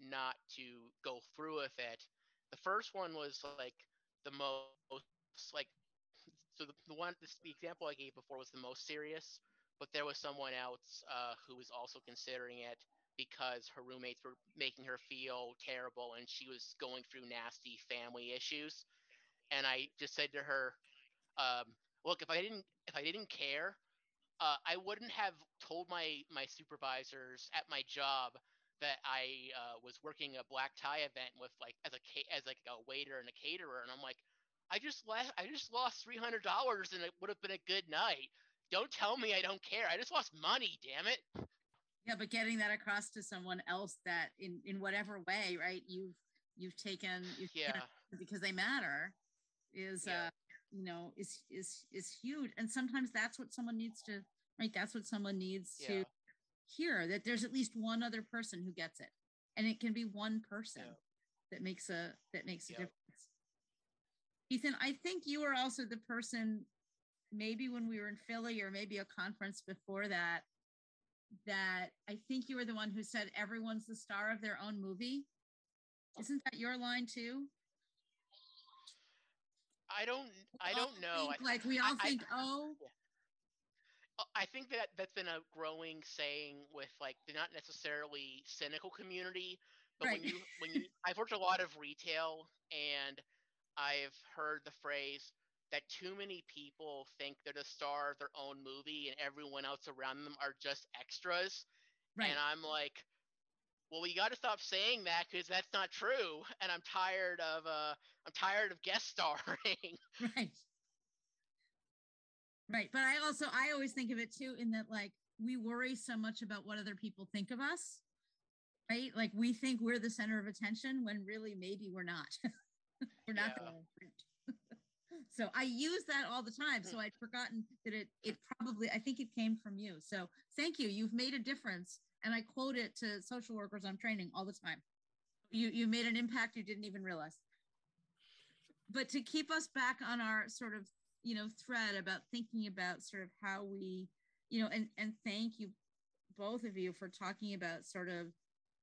not to go through with it. The first one was like the most like so the, the one this, the example I gave before was the most serious, but there was someone else uh, who was also considering it because her roommates were making her feel terrible and she was going through nasty family issues. And I just said to her, um, "Look, if I didn't if I didn't care, uh, I wouldn't have told my my supervisors at my job that I uh, was working a black tie event with like as a as like a waiter and a caterer, and I'm like, I just left I just lost three hundred dollars and it would have been a good night. Don't tell me I don't care. I just lost money. Damn it. Yeah, but getting that across to someone else that in in whatever way, right? You've you've taken you've yeah taken because they matter is yeah. uh you know is is is huge and sometimes that's what someone needs to right that's what someone needs yeah. to hear that there's at least one other person who gets it and it can be one person yeah. that makes a that makes a difference ethan i think you were also the person maybe when we were in philly or maybe a conference before that that i think you were the one who said everyone's the star of their own movie isn't that your line too I don't. I don't know. Think, like we all I, think, I, oh. I think that that's been a growing saying with like the not necessarily cynical community, but right. when you when you I've worked a lot of retail and I've heard the phrase that too many people think they're the star of their own movie and everyone else around them are just extras. Right. And I'm like, well, we got to stop saying that because that's not true, and I'm tired of uh, I'm tired of guest starring. right. Right, but I also I always think of it too in that like we worry so much about what other people think of us, right? Like we think we're the center of attention when really maybe we're not. we're not yeah. so I use that all the time. So hmm. I'd forgotten that it it probably I think it came from you. So thank you. You've made a difference and I quote it to social workers I'm training all the time. You you made an impact you didn't even realize. But to keep us back on our sort of you know thread about thinking about sort of how we you know and and thank you both of you for talking about sort of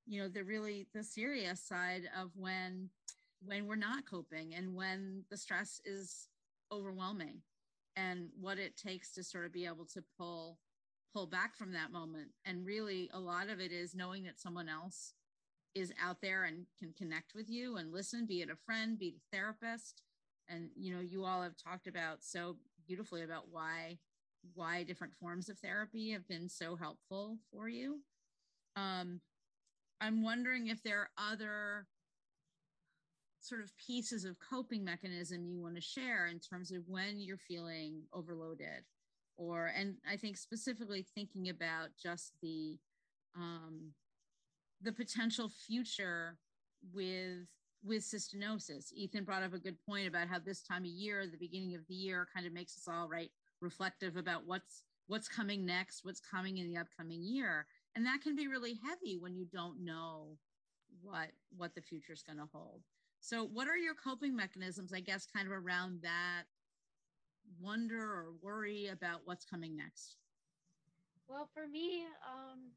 you know the really the serious side of when when we're not coping and when the stress is overwhelming and what it takes to sort of be able to pull pull back from that moment. And really, a lot of it is knowing that someone else is out there and can connect with you and listen, be it a friend, be it a therapist. And you know, you all have talked about so beautifully about why why different forms of therapy have been so helpful for you. Um, I'm wondering if there are other sort of pieces of coping mechanism you want to share in terms of when you're feeling overloaded or and i think specifically thinking about just the um, the potential future with with cystinosis. Ethan brought up a good point about how this time of year the beginning of the year kind of makes us all right reflective about what's what's coming next what's coming in the upcoming year. And that can be really heavy when you don't know what what the future is going to hold So, what are your coping mechanisms, I guess, kind of around that wonder or worry about what's coming next? Well, for me, um,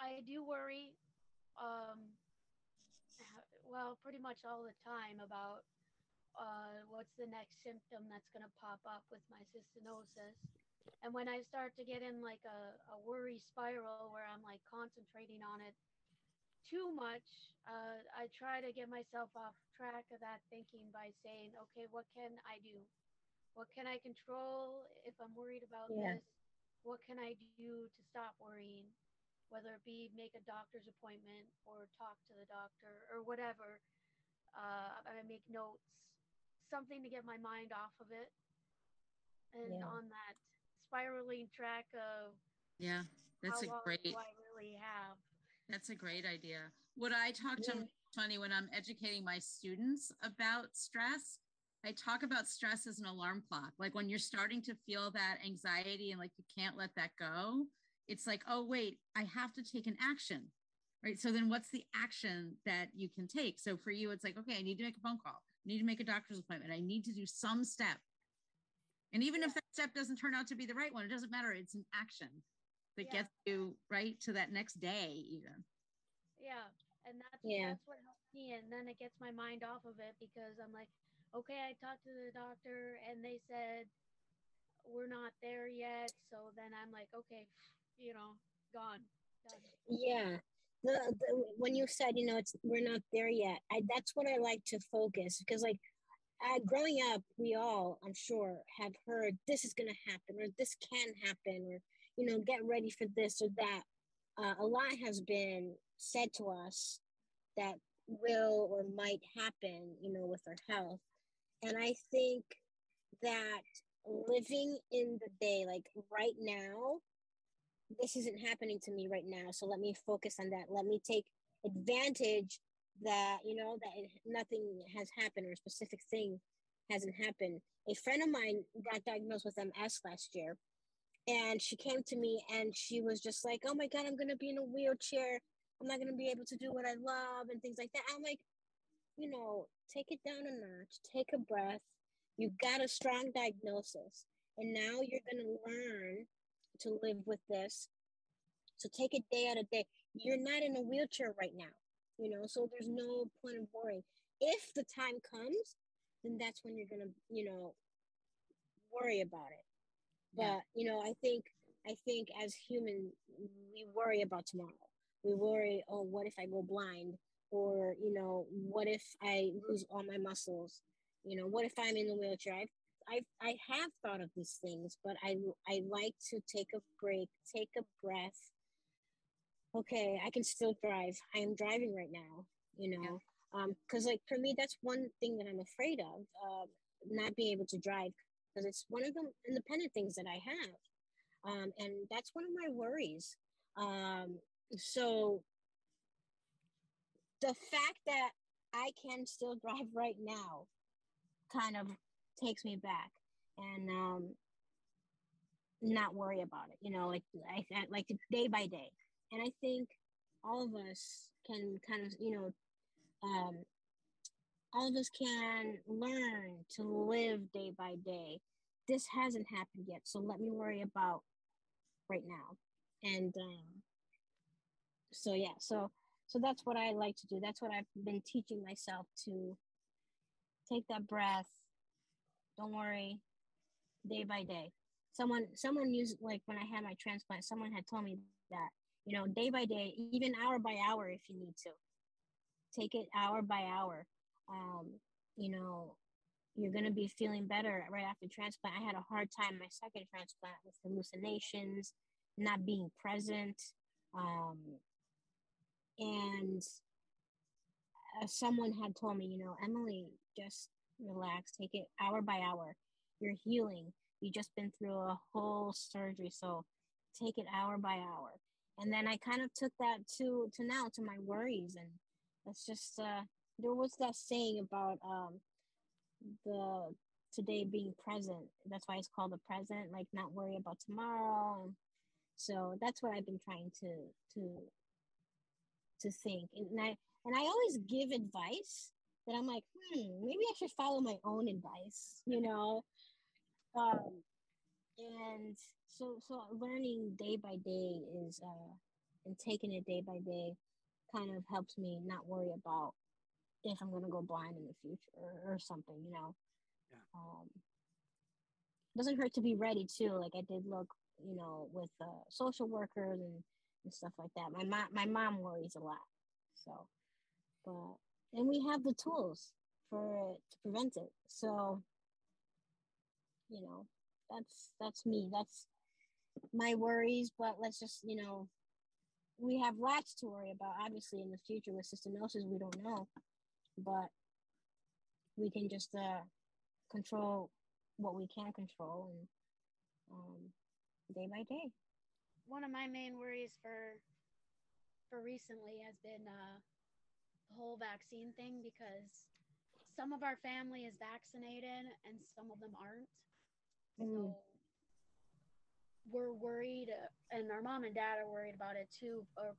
I do worry, um, well, pretty much all the time about uh, what's the next symptom that's going to pop up with my cystinosis. And when I start to get in like a, a worry spiral where I'm like concentrating on it too much, uh, I try to get myself off track of that thinking by saying, okay, what can I do? What can I control if I'm worried about Yeah. this? What can I do to stop worrying? Whether it be make a doctor's appointment or talk to the doctor or whatever. Uh, I make notes, something to get my mind off of it. And Yeah. on that spiraling track of Yeah, that's how a long great. do I really have? That's a great idea. What I talk to Yeah. funny when I'm educating my students about stress, I talk about stress as an alarm clock. Like when you're starting to feel that anxiety and like you can't let that go, it's like, oh, wait, I have to take an action. Right. So then what's the action that you can take? So for you, it's like, okay, I need to make a phone call. I need to make a doctor's appointment. I need to do some step. And even if that step doesn't turn out to be the right one, it doesn't matter. It's an action that Yeah. gets you right to that next day, even. Yeah, and that's Yeah. that's what helps me, and then it gets my mind off of it because I'm like, okay, I talked to the doctor and they said we're not there yet. So then I'm like, okay, you know, gone. Done. Yeah. The, the when you said, you know, it's we're not there yet. I that's what I like to focus because like uh, growing up, we all, I'm sure, have heard this is gonna happen or this can happen or you know, get ready for this or that. Uh, a lot has been said to us that will or might happen, you know, with our health. And I think that living in the day, like right now, this isn't happening to me right now. So let me focus on that. Let me take advantage that, you know, that it, nothing has happened or a specific thing hasn't happened. A friend of mine got diagnosed with MS last year. And she came to me and she was just like, oh my God, I'm to be in a wheelchair. I'm not to be able to do what I love and things like that. I'm like, you know, take it down a notch, take a breath. You got a strong diagnosis. And now you're to learn to live with this. So take it day out of day. You're not in a wheelchair right now, you know, so there's no point of worrying. If the time comes, then that's when you're gonna, you know, worry about it. But you know, I think I think as human, we worry about tomorrow. We worry, oh, what if I go blind? Or you know, what if I lose all my muscles? You know, what if I'm in the wheelchair? I've I've, I have thought of these things, but I I like to take a break, take a breath. Okay, I can still drive. I am driving right now. You know, um, because like for me, that's one thing that I'm afraid of, uh, not being able to drive, because it's one of the independent things that I have, um, and that's one of my worries. Um, so the fact that I can still drive right now kind of takes me back and um not worry about it you know like i like day by day and i think all of us can kind of you know um all of us can learn to live day by day. This hasn't happened yet so let me worry about right now. And um so yeah so so that's what i like to do. That's what i've been teaching myself to take that breath. Don't worry. Day by day. Someone someone used like when i had my transplant someone had told me that you know day by day even hour by hour if you need to. Take it hour by hour um you know you're going to be feeling better right after transplant. I had a hard time my second transplant with hallucinations not being present um and uh, someone had told me you know emily just relax take it hour by hour. You're healing. You just been through a whole surgery so take it hour by hour. And then i kind of took that to to now to my worries and it's just uh there was that saying about um the today being present. That's why it's called the present like not worry about tomorrow. So that's what i've been trying to to to think. And i and i always give advice that I'm like, hmm, maybe I should follow my own advice, you know. Um, and so so learning day by day is uh, and taking it day by day kind of helps me not worry about if I'm gonna go blind in the future or, or something, you know. Yeah. Um, doesn't hurt to be ready too. Like I did look, you know, with uh, social workers and, and stuff like that. My mom, my mom worries a lot. So, but and we have the tools for it to prevent it. So, you know, that's that's me. That's my worries. But let's just, you know, we have lots to worry about. Obviously, in the future with cystinosis, we don't know, but we can just uh, control what we can control and um, day by day. One of my main worries for for recently has been uh, the whole vaccine thing because some of our family is vaccinated and some of them aren't. Mm. So we're worried, and our mom and dad are worried about it too. Or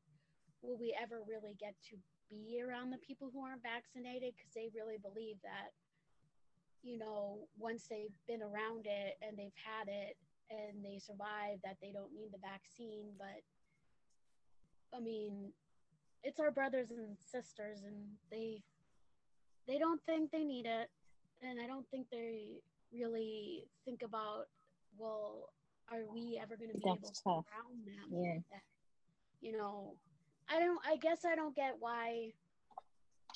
will we ever really get to be around the people who aren't vaccinated? Because they really believe that, you know, once they've been around it and they've had it and they survive, that they don't need the vaccine. But I mean, it's our brothers and sisters, and they they don't think they need it, and I don't think they really think about well are we ever going to be That's able to tough. around them Yeah. that, you know i don't i guess i don't get why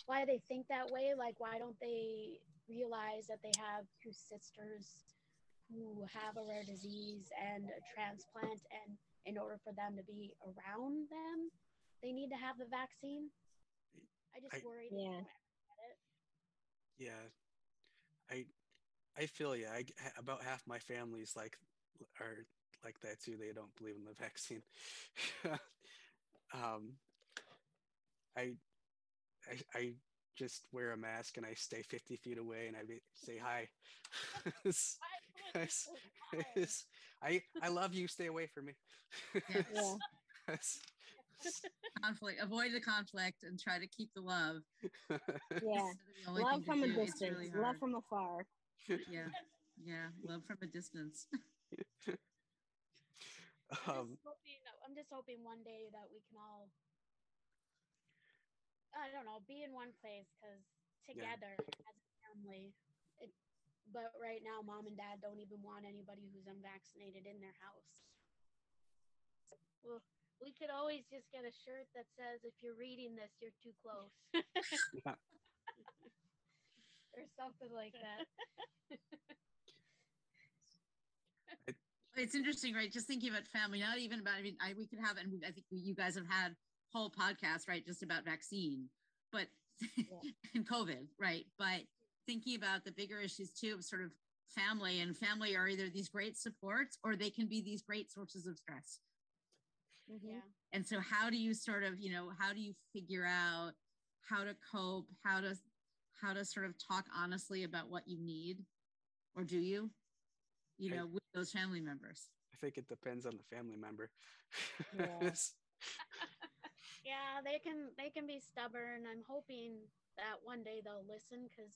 why they think that way. Like why don't they realize that they have two sisters who have a rare disease and a transplant and in order for them to be around them they need to have the vaccine? I just I- worry Yeah. won't ever get it. yeah. I i feel yeah I, about half my family's like are like that too. They don't believe in the vaccine um I, I i just wear a mask and i stay 50 feet away and i be, say hi It's- it's- it's- i i love you stay away from me Yeah. Yeah. Conflict avoid the conflict and try to keep the love Yeah. The Love from a do. Distance, really love from afar. yeah yeah love from a distance um, just hoping, I'm just hoping one day that we can all, I don't know, be in one place because together as a family. It, but right now, mom and dad don't even want anybody who's unvaccinated in their house. Well, we could always just get a shirt that says, "If you're reading this, you're too close," Yeah. or something like that. it's interesting right? Just thinking about family not even about i mean I, we could have and i think you guys have had whole podcasts right just about vaccine but and covid right? But thinking about the bigger issues too of sort of family and family are either these great supports or they can be these great sources of stress. Mhm. Yeah. and so how do you sort of you know how do you figure out how to cope how to how to sort of talk honestly about what you need? Or do you you I- know with those family members. I think it depends on the family member. Yeah. Yeah they can they can be stubborn. I'm hoping that one day they'll listen because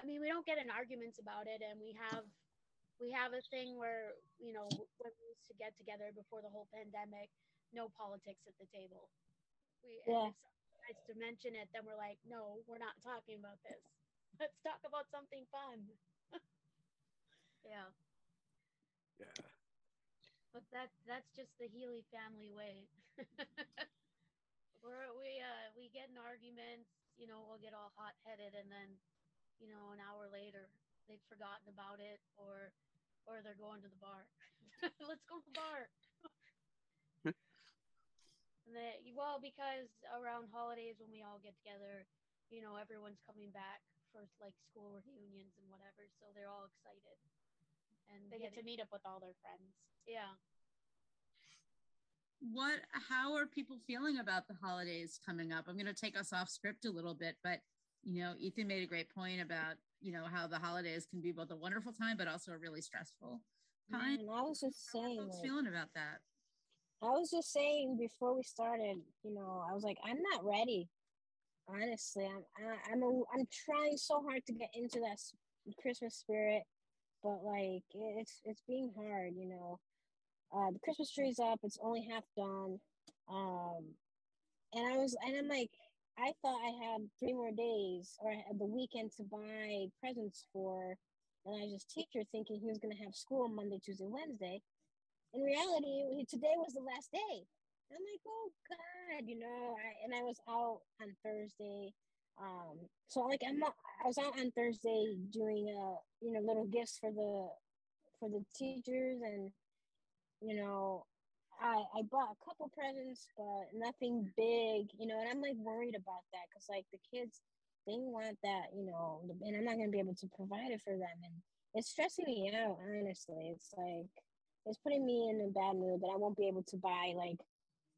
i mean we don't get in arguments about it and we have we have a thing where you know when we used to get together before the whole pandemic no politics at the table. We and Yeah. if someone tries to mention it then we're like no we're not talking about this. Let's talk about something fun. Yeah yeah but that that's just the Healy family way. We're, we uh we get in arguments, you know, we'll get all hot headed, and then, you know, an hour later they've forgotten about it, or or they're going to the bar. Let's go to the bar. and they, well, because around holidays when we all get together, you know, everyone's coming back for like school reunions and whatever, so they're all excited. And They get to meet up with all their friends. yeah. what how are people feeling about the holidays coming up? I'm going to take us off script a little bit but you know ethan made a great point about you know how the holidays can be both a wonderful time but also a really stressful time. And I was just how are saying, folks like, feeling about that? I was just saying before we started, you know, I was like, I'm not ready. Honestly, I'm I, I'm a, I'm trying so hard to get into that Christmas spirit, but like it's it's being hard, you know. Uh, the Christmas tree's up; it's only half done. Um, and I was and I'm like, I thought I had three more days or I the weekend to buy presents for Elijah's teacher, thinking he was gonna have school Monday, Tuesday, Wednesday. In reality, today was the last day. I'm like, oh God, you know. I, and I was out on Thursday. Um, so like I'm I was out on Thursday doing uh, you know, little gifts for the for the teachers and you know, I I bought a couple presents, but nothing big, you know, and I'm like worried about that because like the kids they want that, you know, and I'm not gonna be able to provide it for them, and it's stressing me out. Honestly, it's like it's putting me in a bad mood that I won't be able to buy like,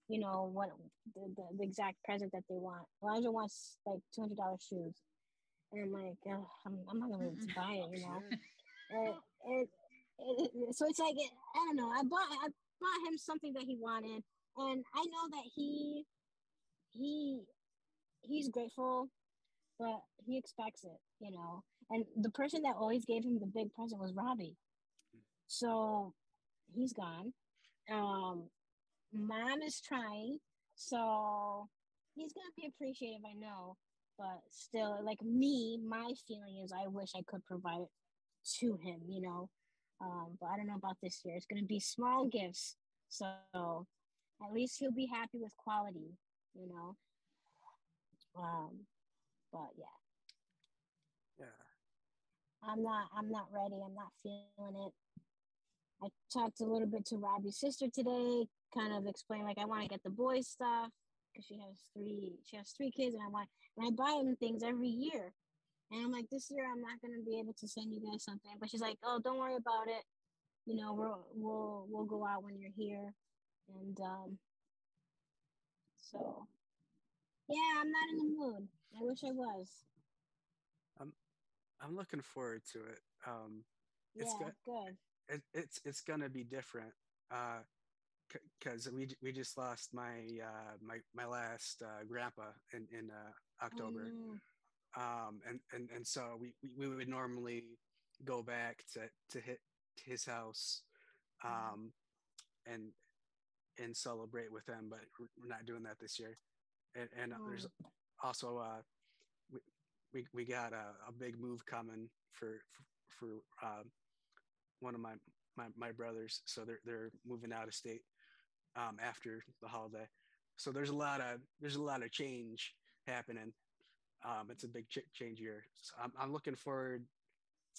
you know, what the, the, the exact present that they want. Elijah wants like two hundred dollars shoes, and I'm like, "Ugh, I'm I'm not gonna be able to buy it, you know. And it, it, it, so it's like I don't know. I bought I bought him something that he wanted, and I know that he he he's grateful, but he expects it, you know. And the person that always gave him the big present was Robbie, so he's gone. Um, mom is trying, so he's gonna be appreciative, I know. But still, like me, my feeling is I wish I could provide it to him, you know. Um, but I don't know about this year. It's gonna be small gifts, so at least he'll be happy with quality, you know. Um, but yeah, Yeah. I'm not I'm not ready. I'm not feeling it. I talked a little bit to Robbie's sister today, kind of explain like I want to get the boys stuff because she has three she has three kids and I want and I buy them things every year. And I'm like, this year I'm not gonna be able to send you guys something. But she's like, oh, don't worry about it. You know, we'll we'll we'll go out when you're here. And um so yeah, I'm not in the mood. I wish I was. I'm I'm looking forward to it. Um, It's yeah, good. good. it, it's it's gonna be different uh because we we just lost my uh my my last uh grandpa in in uh october. Mm, um and and and so we we, we would normally go back to to hit his house um and and celebrate with him but we're not doing that this year. And and uh, there's also uh we we, we got a, a big move coming for for, for um one of my my, my brothers. So they're they're moving out of state um after the holiday so there's a lot of there's a lot of change happening um it's a big ch- change year so I'm, I'm looking forward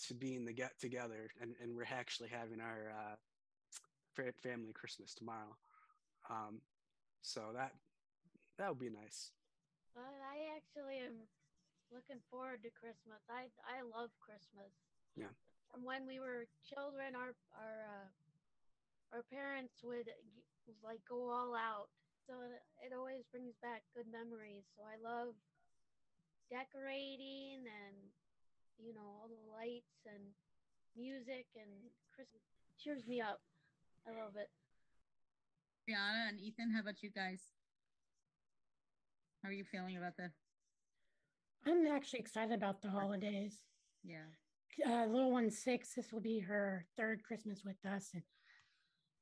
to being the get together and, and we're actually having our uh family christmas tomorrow um so that that would be nice But I actually am looking forward to Christmas. I I love Christmas. Yeah. From when we were children, our our uh, our parents would like go all out. So it, it always brings back good memories. So I love decorating and you know all the lights and music and Christmas cheers me up. I love it. Brianna and Ethan, how about you guys? How are you feeling about the? I'm actually excited about the holidays. Yeah. Uh, little one's six. This will be her third Christmas with us, and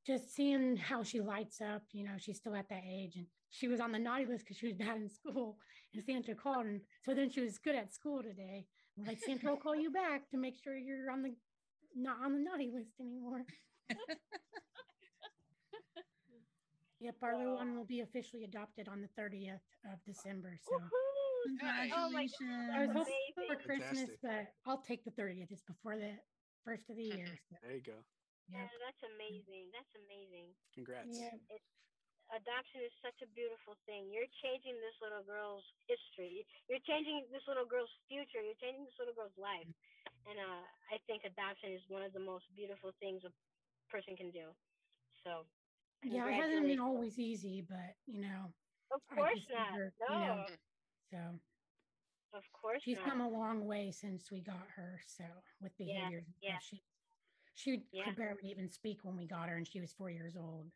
just seeing how she lights up. You know, she's still at that age, and she was on the naughty list because she was bad in school. And Santa called, and so then she was good at school today. We're like Santa will call you back to make sure you're on the not on the naughty list anymore. Yep, our little one will be officially adopted on the 30th of December. So Nice. Oh my Congratulations. I was hoping Amazing. for Christmas, Fantastic. but I'll take the 30th. It's before the first of the year. So, there you go yep. Yeah, that's amazing. That's amazing. congrats Yeah. Adoption is such a beautiful thing. You're changing this little girl's history. You're changing this little girl's future. You're changing this little girl's life. And uh, I think adoption is one of the most beautiful things a person can do. So, Yeah, it hasn't been always easy, but you know, Of course not. figure, No, you know, so of course she's not. come a long way since we got her. So with Yeah, behaviors, and yeah. stuff, she she Yeah. could barely even speak when we got her, and she was four years old.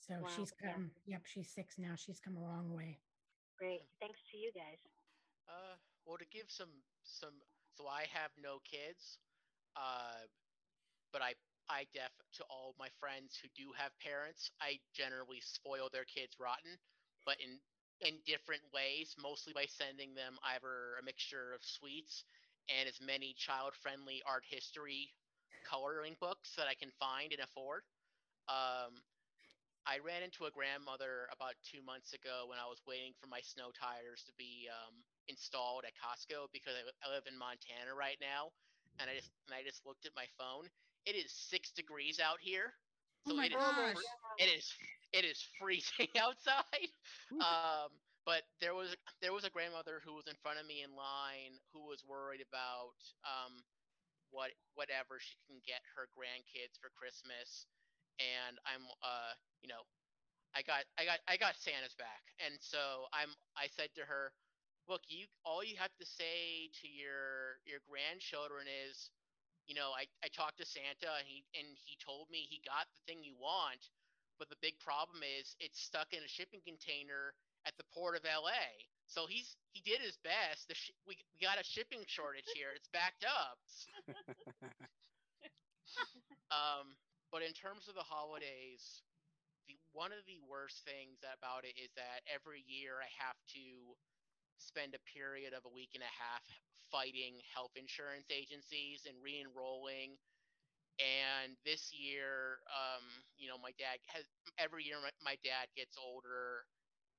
So Wow, she's yeah. come. Yep, she's six now. She's come a long way. Great. Thanks to you guys. Uh, well, to give some some, so I have no kids, uh, but I I def to all my friends who do have parents, I generally spoil their kids rotten, but in in different ways, mostly by sending them either a mixture of sweets and as many child-friendly art history coloring books that I can find and afford. Um, I ran into a grandmother about two months ago when I was waiting for my snow tires to be um, installed at Costco because I, I live in Montana right now, and I just and I just looked at my phone. It is six degrees out here. Oh my it is it is it is freezing outside. um, but there was there was a grandmother who was in front of me in line who was worried about um, what whatever she can get her grandkids for Christmas, and I'm uh you know I got I got I got Santa's back, and so I'm I said to her, look you all you have to say to your your grandchildren is you know, I, I talked to Santa and he and he told me he got the thing you want, but the big problem is it's stuck in a shipping container at the port of LA. So he's he did his best. The sh- we, we got a shipping shortage here. It's backed up. um, but in terms of the holidays, the one of the worst things about it is that every year I have to spend a period of a week and a half fighting health insurance agencies and re-enrolling and this year um, you know my dad has every year my, my dad gets older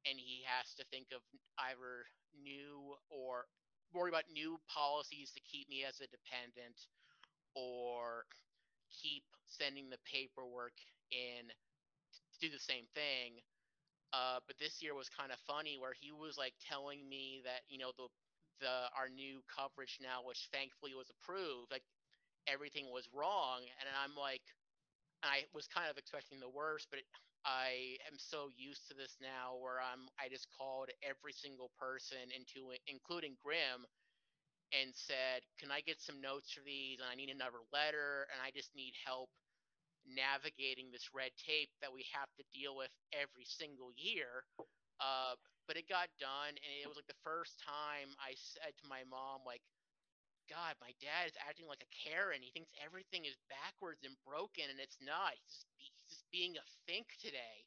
and he has to think of either new or worry about new policies to keep me as a dependent or keep sending the paperwork in to do the same thing. Uh, but this year was kind of funny where he was like telling me that you know the the our new coverage now, which thankfully was approved, like everything was wrong, and I'm like, I was kind of expecting the worst, but I am so used to this now where I'm I just called every single person into including Grim and said, "Can I get some notes for these? And I need another letter, and I just need help navigating this red tape that we have to deal with every single year. Uh, but it got done, and it was like the first time I said to my mom, like, God, my dad is acting like a Karen. He thinks everything is backwards and broken, and it's not. He's just, being a think today.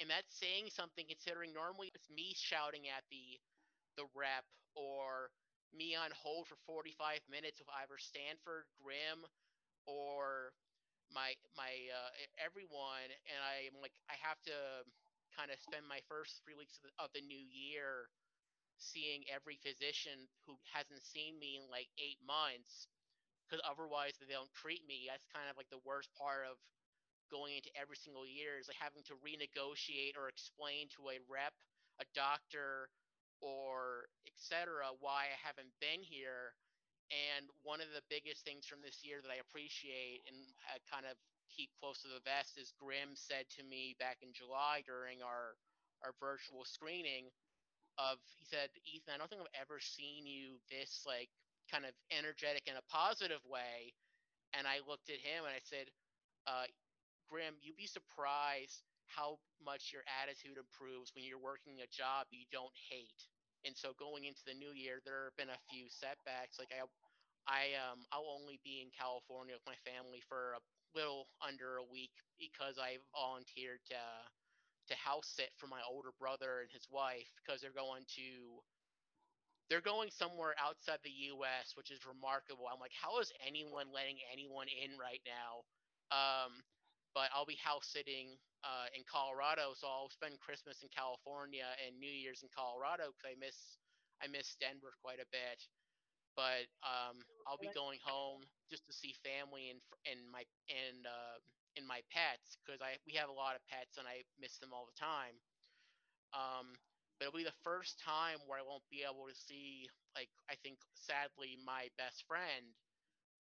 And that's saying something considering normally it's me shouting at the the rep or me on hold for 45 minutes with either Stanford, Grim, or my my uh, everyone, and I'm like I have to kind of spend my first three weeks of the, of the new year seeing every physician who hasn't seen me in like eight months because otherwise they don't treat me. That's kind of like the worst part of going into every single year is like having to renegotiate or explain to a rep, a doctor, or etc. why I haven't been here and one of the biggest things from this year that I appreciate and I kind of keep close to the vest is Grim said to me back in July during our our virtual screening of he said, Ethan, I don't think I've ever seen you this like kind of energetic in a positive way. And I looked at him and I said, uh, Grim, you'd be surprised how much your attitude improves when you're working a job you don't hate and so going into the new year, there have been a few setbacks. Like I, I um, I'll only be in California with my family for a little under a week because I volunteered to to house sit for my older brother and his wife because they're going to they're going somewhere outside the U.S., which is remarkable. I'm like, how is anyone letting anyone in right now? Um, but I'll be house sitting uh, in Colorado, so I'll spend Christmas in California and New Year's in Colorado because I miss I miss Denver quite a bit. But um, I'll be going home just to see family and and my and uh, and my pets because I we have a lot of pets and I miss them all the time. Um, but it'll be the first time where I won't be able to see like I think sadly my best friend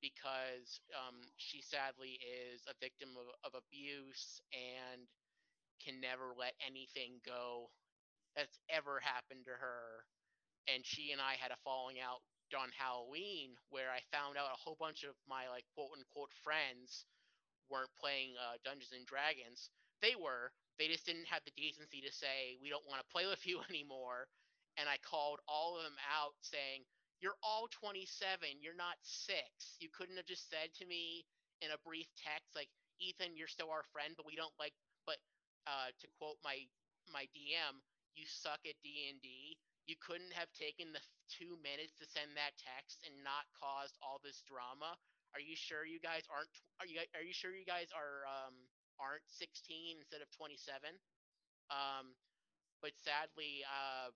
because um, she sadly is a victim of, of abuse and can never let anything go that's ever happened to her. And she and I had a falling out on Halloween where I found out a whole bunch of my like quote unquote friends weren't playing uh, Dungeons and Dragons. They were. They just didn't have the decency to say we don't want to play with you anymore. and I called all of them out saying, "You're all 27. You're not six. You couldn't have just said to me in a brief text like, Ethan, you're still our friend, but we don't like. But uh, to quote my my DM, you suck at D and D. You couldn't have taken the two minutes to send that text and not caused all this drama. Are you sure you guys aren't? Are you are you sure you guys are um, aren't 16 instead of 27? Um, but sadly, um,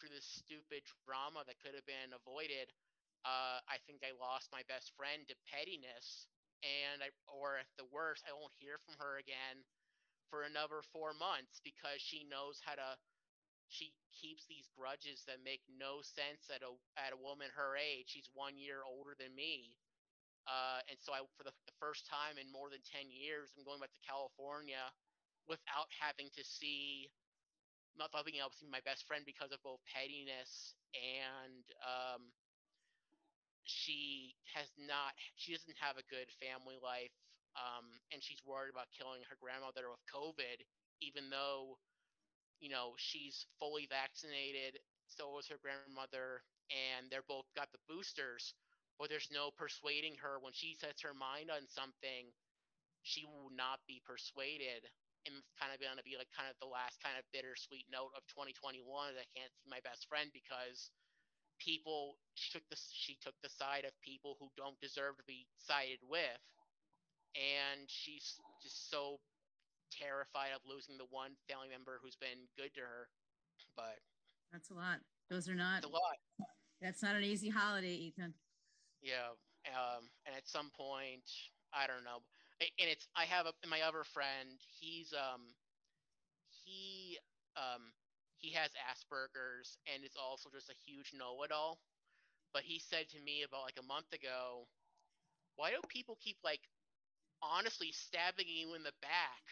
for this stupid drama that could have been avoided, uh, I think I lost my best friend to pettiness, and I, or at the worst, I won't hear from her again for another four months because she knows how to. She keeps these grudges that make no sense at a at a woman her age. She's one year older than me, uh, and so I, for the, the first time in more than ten years, I'm going back to California without having to see not able to see my best friend because of both pettiness and um, she has not she doesn't have a good family life um, and she's worried about killing her grandmother with covid even though you know she's fully vaccinated so is her grandmother and they're both got the boosters but there's no persuading her. When she sets her mind on something she will not be persuaded kind of going to be like kind of the last kind of bittersweet note of 2021 that I can't see my best friend because people she took the she took the side of people who don't deserve to be sided with, and she's just so terrified of losing the one family member who's been good to her. But that's a lot. Those are not a lot. That's not an easy holiday, Ethan. Yeah, um, and at some point, I don't know and it's I have a, my other friend. He's um he um he has Asperger's and is also just a huge know-it-all. But he said to me about like a month ago, why do people keep like honestly stabbing you in the back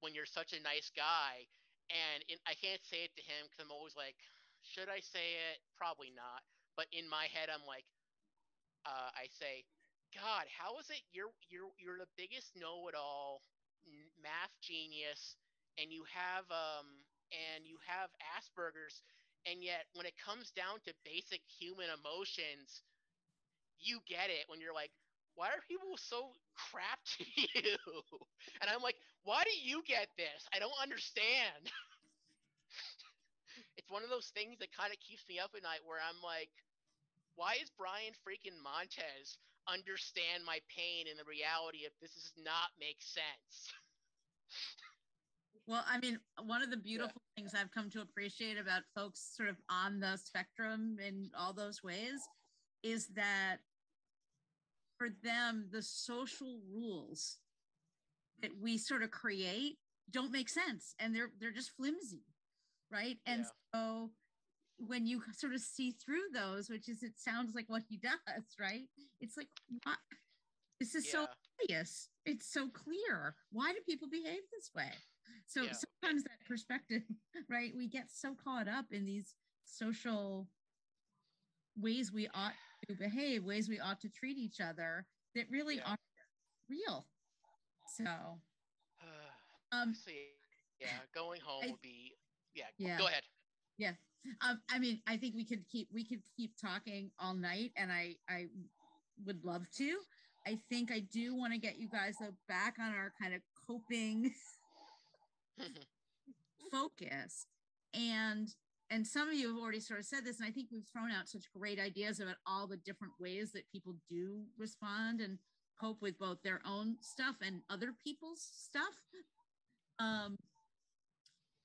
when you're such a nice guy? And in, I can't say it to him because I'm always like, should I say it? Probably not. But in my head, I'm like, uh, I say, God, how is it you're you're you're the biggest know-it-all math genius and you have um and you have Asperger's and yet when it comes down to basic human emotions you get it when you're like why are people so crap to you? And i'm like why do you get this? I don't understand. It's one of those things that kind of keeps me up at night where i'm like why is brian freaking montez understand my pain and the reality if this does not make sense. Well, I mean, one of the beautiful yeah. things I've come to appreciate about folks sort of on the spectrum in all those ways is that for them, the social rules that we sort of create don't make sense and they're they're just flimsy, right? And yeah. so when you sort of see through those, which is it sounds like what he does, right? It's like what? this is yeah. so obvious. It's so clear. Why do people behave this way? So yeah. sometimes that perspective, right? We get so caught up in these social ways we ought to behave, ways we ought to treat each other that really yeah. aren't real. So um yeah, going home I, would be yeah, yeah. Go ahead. Yeah. Um, I mean, I think we could keep we could keep talking all night, and I I would love to. I think I do want to get you guys though back on our kind of coping focus, and and some of you have already sort of said this, and I think we've thrown out such great ideas about all the different ways that people do respond and cope with both their own stuff and other people's stuff. Um,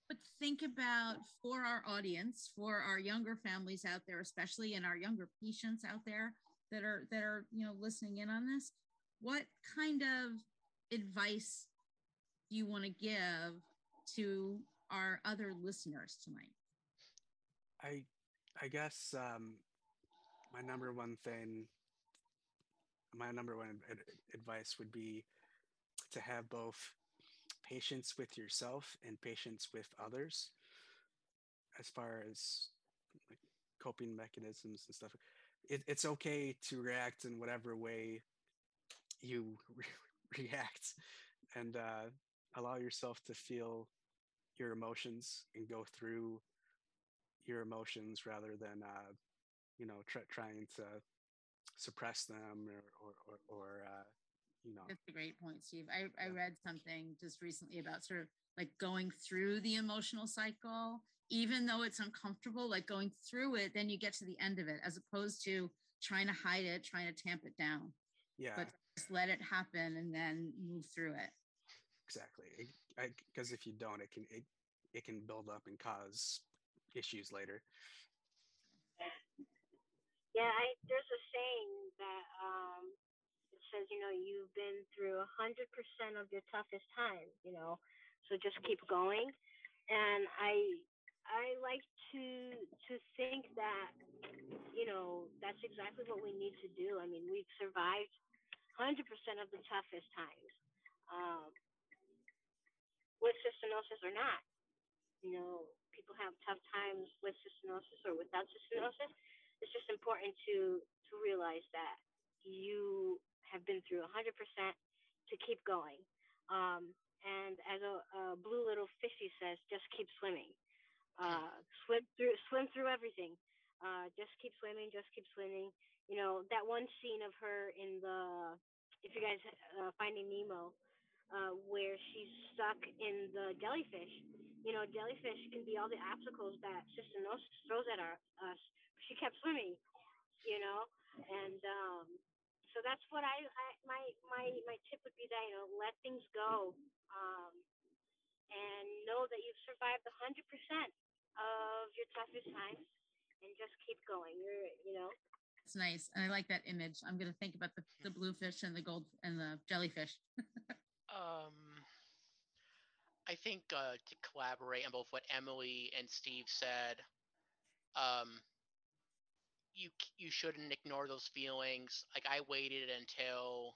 but think about for our audience for our younger families out there especially and our younger patients out there that are that are you know listening in on this what kind of advice do you want to give to our other listeners tonight? I i guess um my number one thing my number one ad- advice would be to have both patience with yourself and patience with others as far as like coping mechanisms and stuff it, it's okay to react in whatever way you re- react and uh, allow yourself to feel your emotions and go through your emotions rather than uh, you know try, trying to suppress them or or or, or uh, you know That's a great point, Steve. I, I read something just recently about sort of like going through the emotional cycle, even though it's uncomfortable, like going through it, then you get to the end of it, as opposed to trying to hide it, trying to tamp it down. yeah But just let it happen and then move through it. exactly because if you don't it can it, it can build up and cause issues later Yeah, I there's a saying that um it says, you know, you've been through a hundred percent of your toughest times, you know, so just keep going. And I I like to to think that, you know, that's exactly what we need to do. I mean, we've survived hundred percent of the toughest times. Um with cystinosis or not. You know, people have tough times with cystinosis or without cystinosis it's just important to to realize that you have been through 100% to keep going. Um, and as a, a blue little fishy says, just keep swimming. Uh, swim through swim through everything. Uh, just keep swimming. Just keep swimming. You know that one scene of her in the, if you guys uh, Finding Nemo, uh, where she's stuck in the jellyfish. You know, jellyfish can be all the obstacles that Sister cystinosis throws at our, us she kept swimming, you know, and um, so that's what I, I my my my tip would be that you know let things go, um, and know that you've survived a hundred percent of your toughest times, and just keep going. You're you know It's nice. And I like that image. I'm going to think about the, the bluefish and the gold and the jellyfish. Um, I think uh, to collaborate on both what Emily and Steve said, um, you you shouldn't ignore those feelings. Like I waited until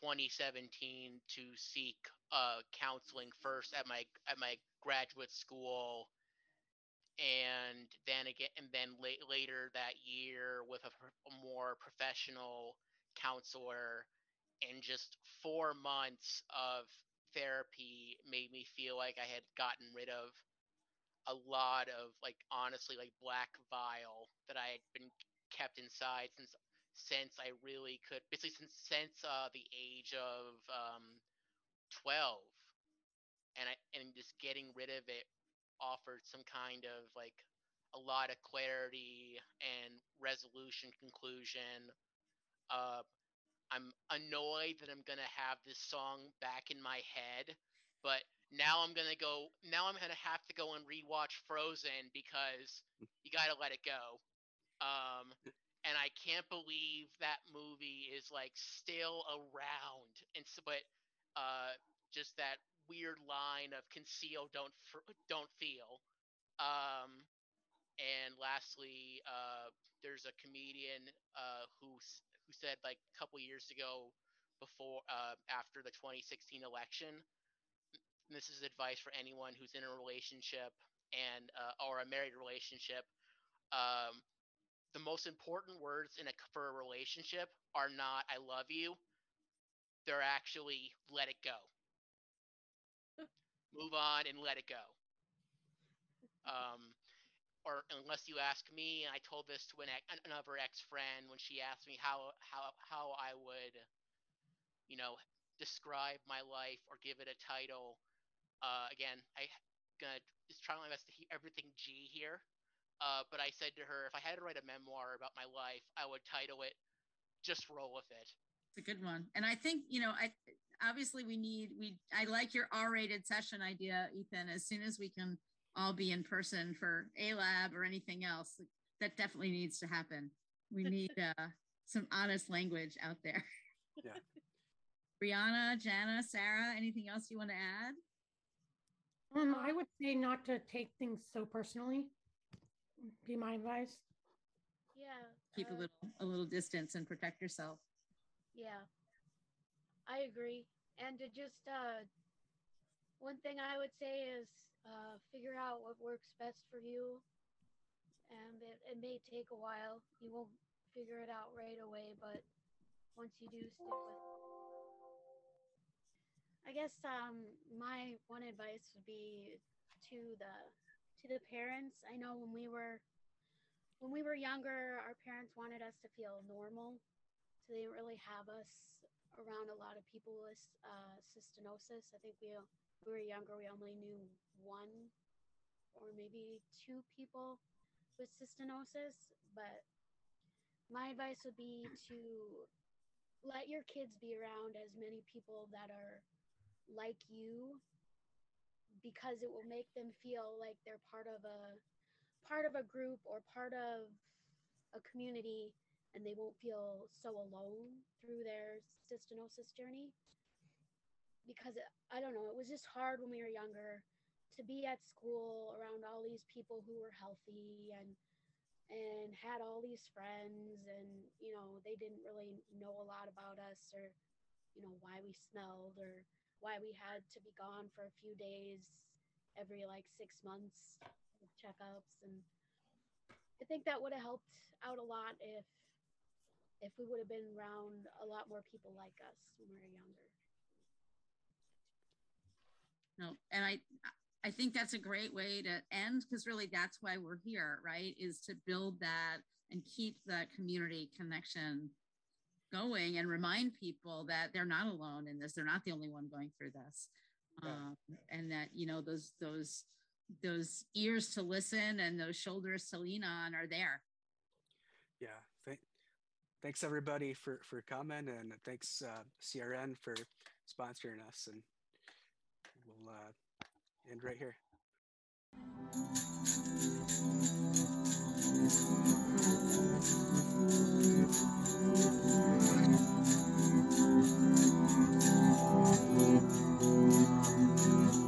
2017 to seek uh, counseling first at my at my graduate school, and then again, and then la- later that year with a, a more professional counselor, and just four months of therapy made me feel like I had gotten rid of a lot of like honestly like black vial that I had been kept inside since since I really could basically since since uh, the age of um, 12 and I and just getting rid of it offered some kind of like a lot of clarity and resolution conclusion uh, I'm annoyed that I'm gonna have this song back in my head but now I'm gonna go. Now I'm gonna have to go and rewatch Frozen because you gotta let it go. Um, and I can't believe that movie is like still around. And so, but uh, just that weird line of conceal, don't fr- don't feel. Um, and lastly, uh, there's a comedian uh, who who said like a couple years ago, before uh, after the 2016 election, and this is advice for anyone who's in a relationship and uh, or a married relationship. Um, the most important words in a for a relationship are not "I love you." They're actually "Let it go." Move on and let it go. Um, or unless you ask me, and I told this to an another ex-friend when she asked me how how how I would, you know, describe my life or give it a title. Uh, again, I gonna just try my best to keep everything G here. Uh, but I said to her, if I had to write a memoir about my life, I would title it "Just Roll with It." It's a good one. And I think, you know, I obviously we need we I like your R-rated session idea, Ethan. As soon as we can all be in person for ALAB or anything else, that definitely needs to happen. We need uh, some honest language out there. Yeah. Brianna, Jana, Sarah, anything else you want to add? Um, I would say not to take things so personally. Be my advice. Yeah. Keep a uh, little a little distance and protect yourself. Yeah. I agree. And to just uh one thing I would say is uh figure out what works best for you. And it, it may take a while. You won't figure it out right away, but once you do stick with. I guess um my one advice would be to the to the parents. I know when we were when we were younger, our parents wanted us to feel normal, so they didn't really have us around a lot of people with uh, cystinosis. I think we we were younger, we only knew one or maybe two people with cystinosis. But my advice would be to let your kids be around as many people that are like you because it will make them feel like they're part of a part of a group or part of a community and they won't feel so alone through their cystinosis journey. Because i don't know it was just hard when we were younger to be at school around all these people who were healthy and and had all these friends and you know they didn't really know a lot about us or you know why we smelled or why we had to be gone for a few days every like six months checkups. And i think that would have helped out a lot if if we would have been around a lot more people like us when we were younger. No and i i think that's a great way to end because really that's why we're here right is to build that and keep that community connection going and remind people that they're not alone in this. They're not the only one going through this. Um, and that you know those those those ears to listen and those shoulders to lean on are there. Yeah. Thank, thanks everybody for for coming. And thanks uh, crn for sponsoring us. And we'll uh, end right here Thank you.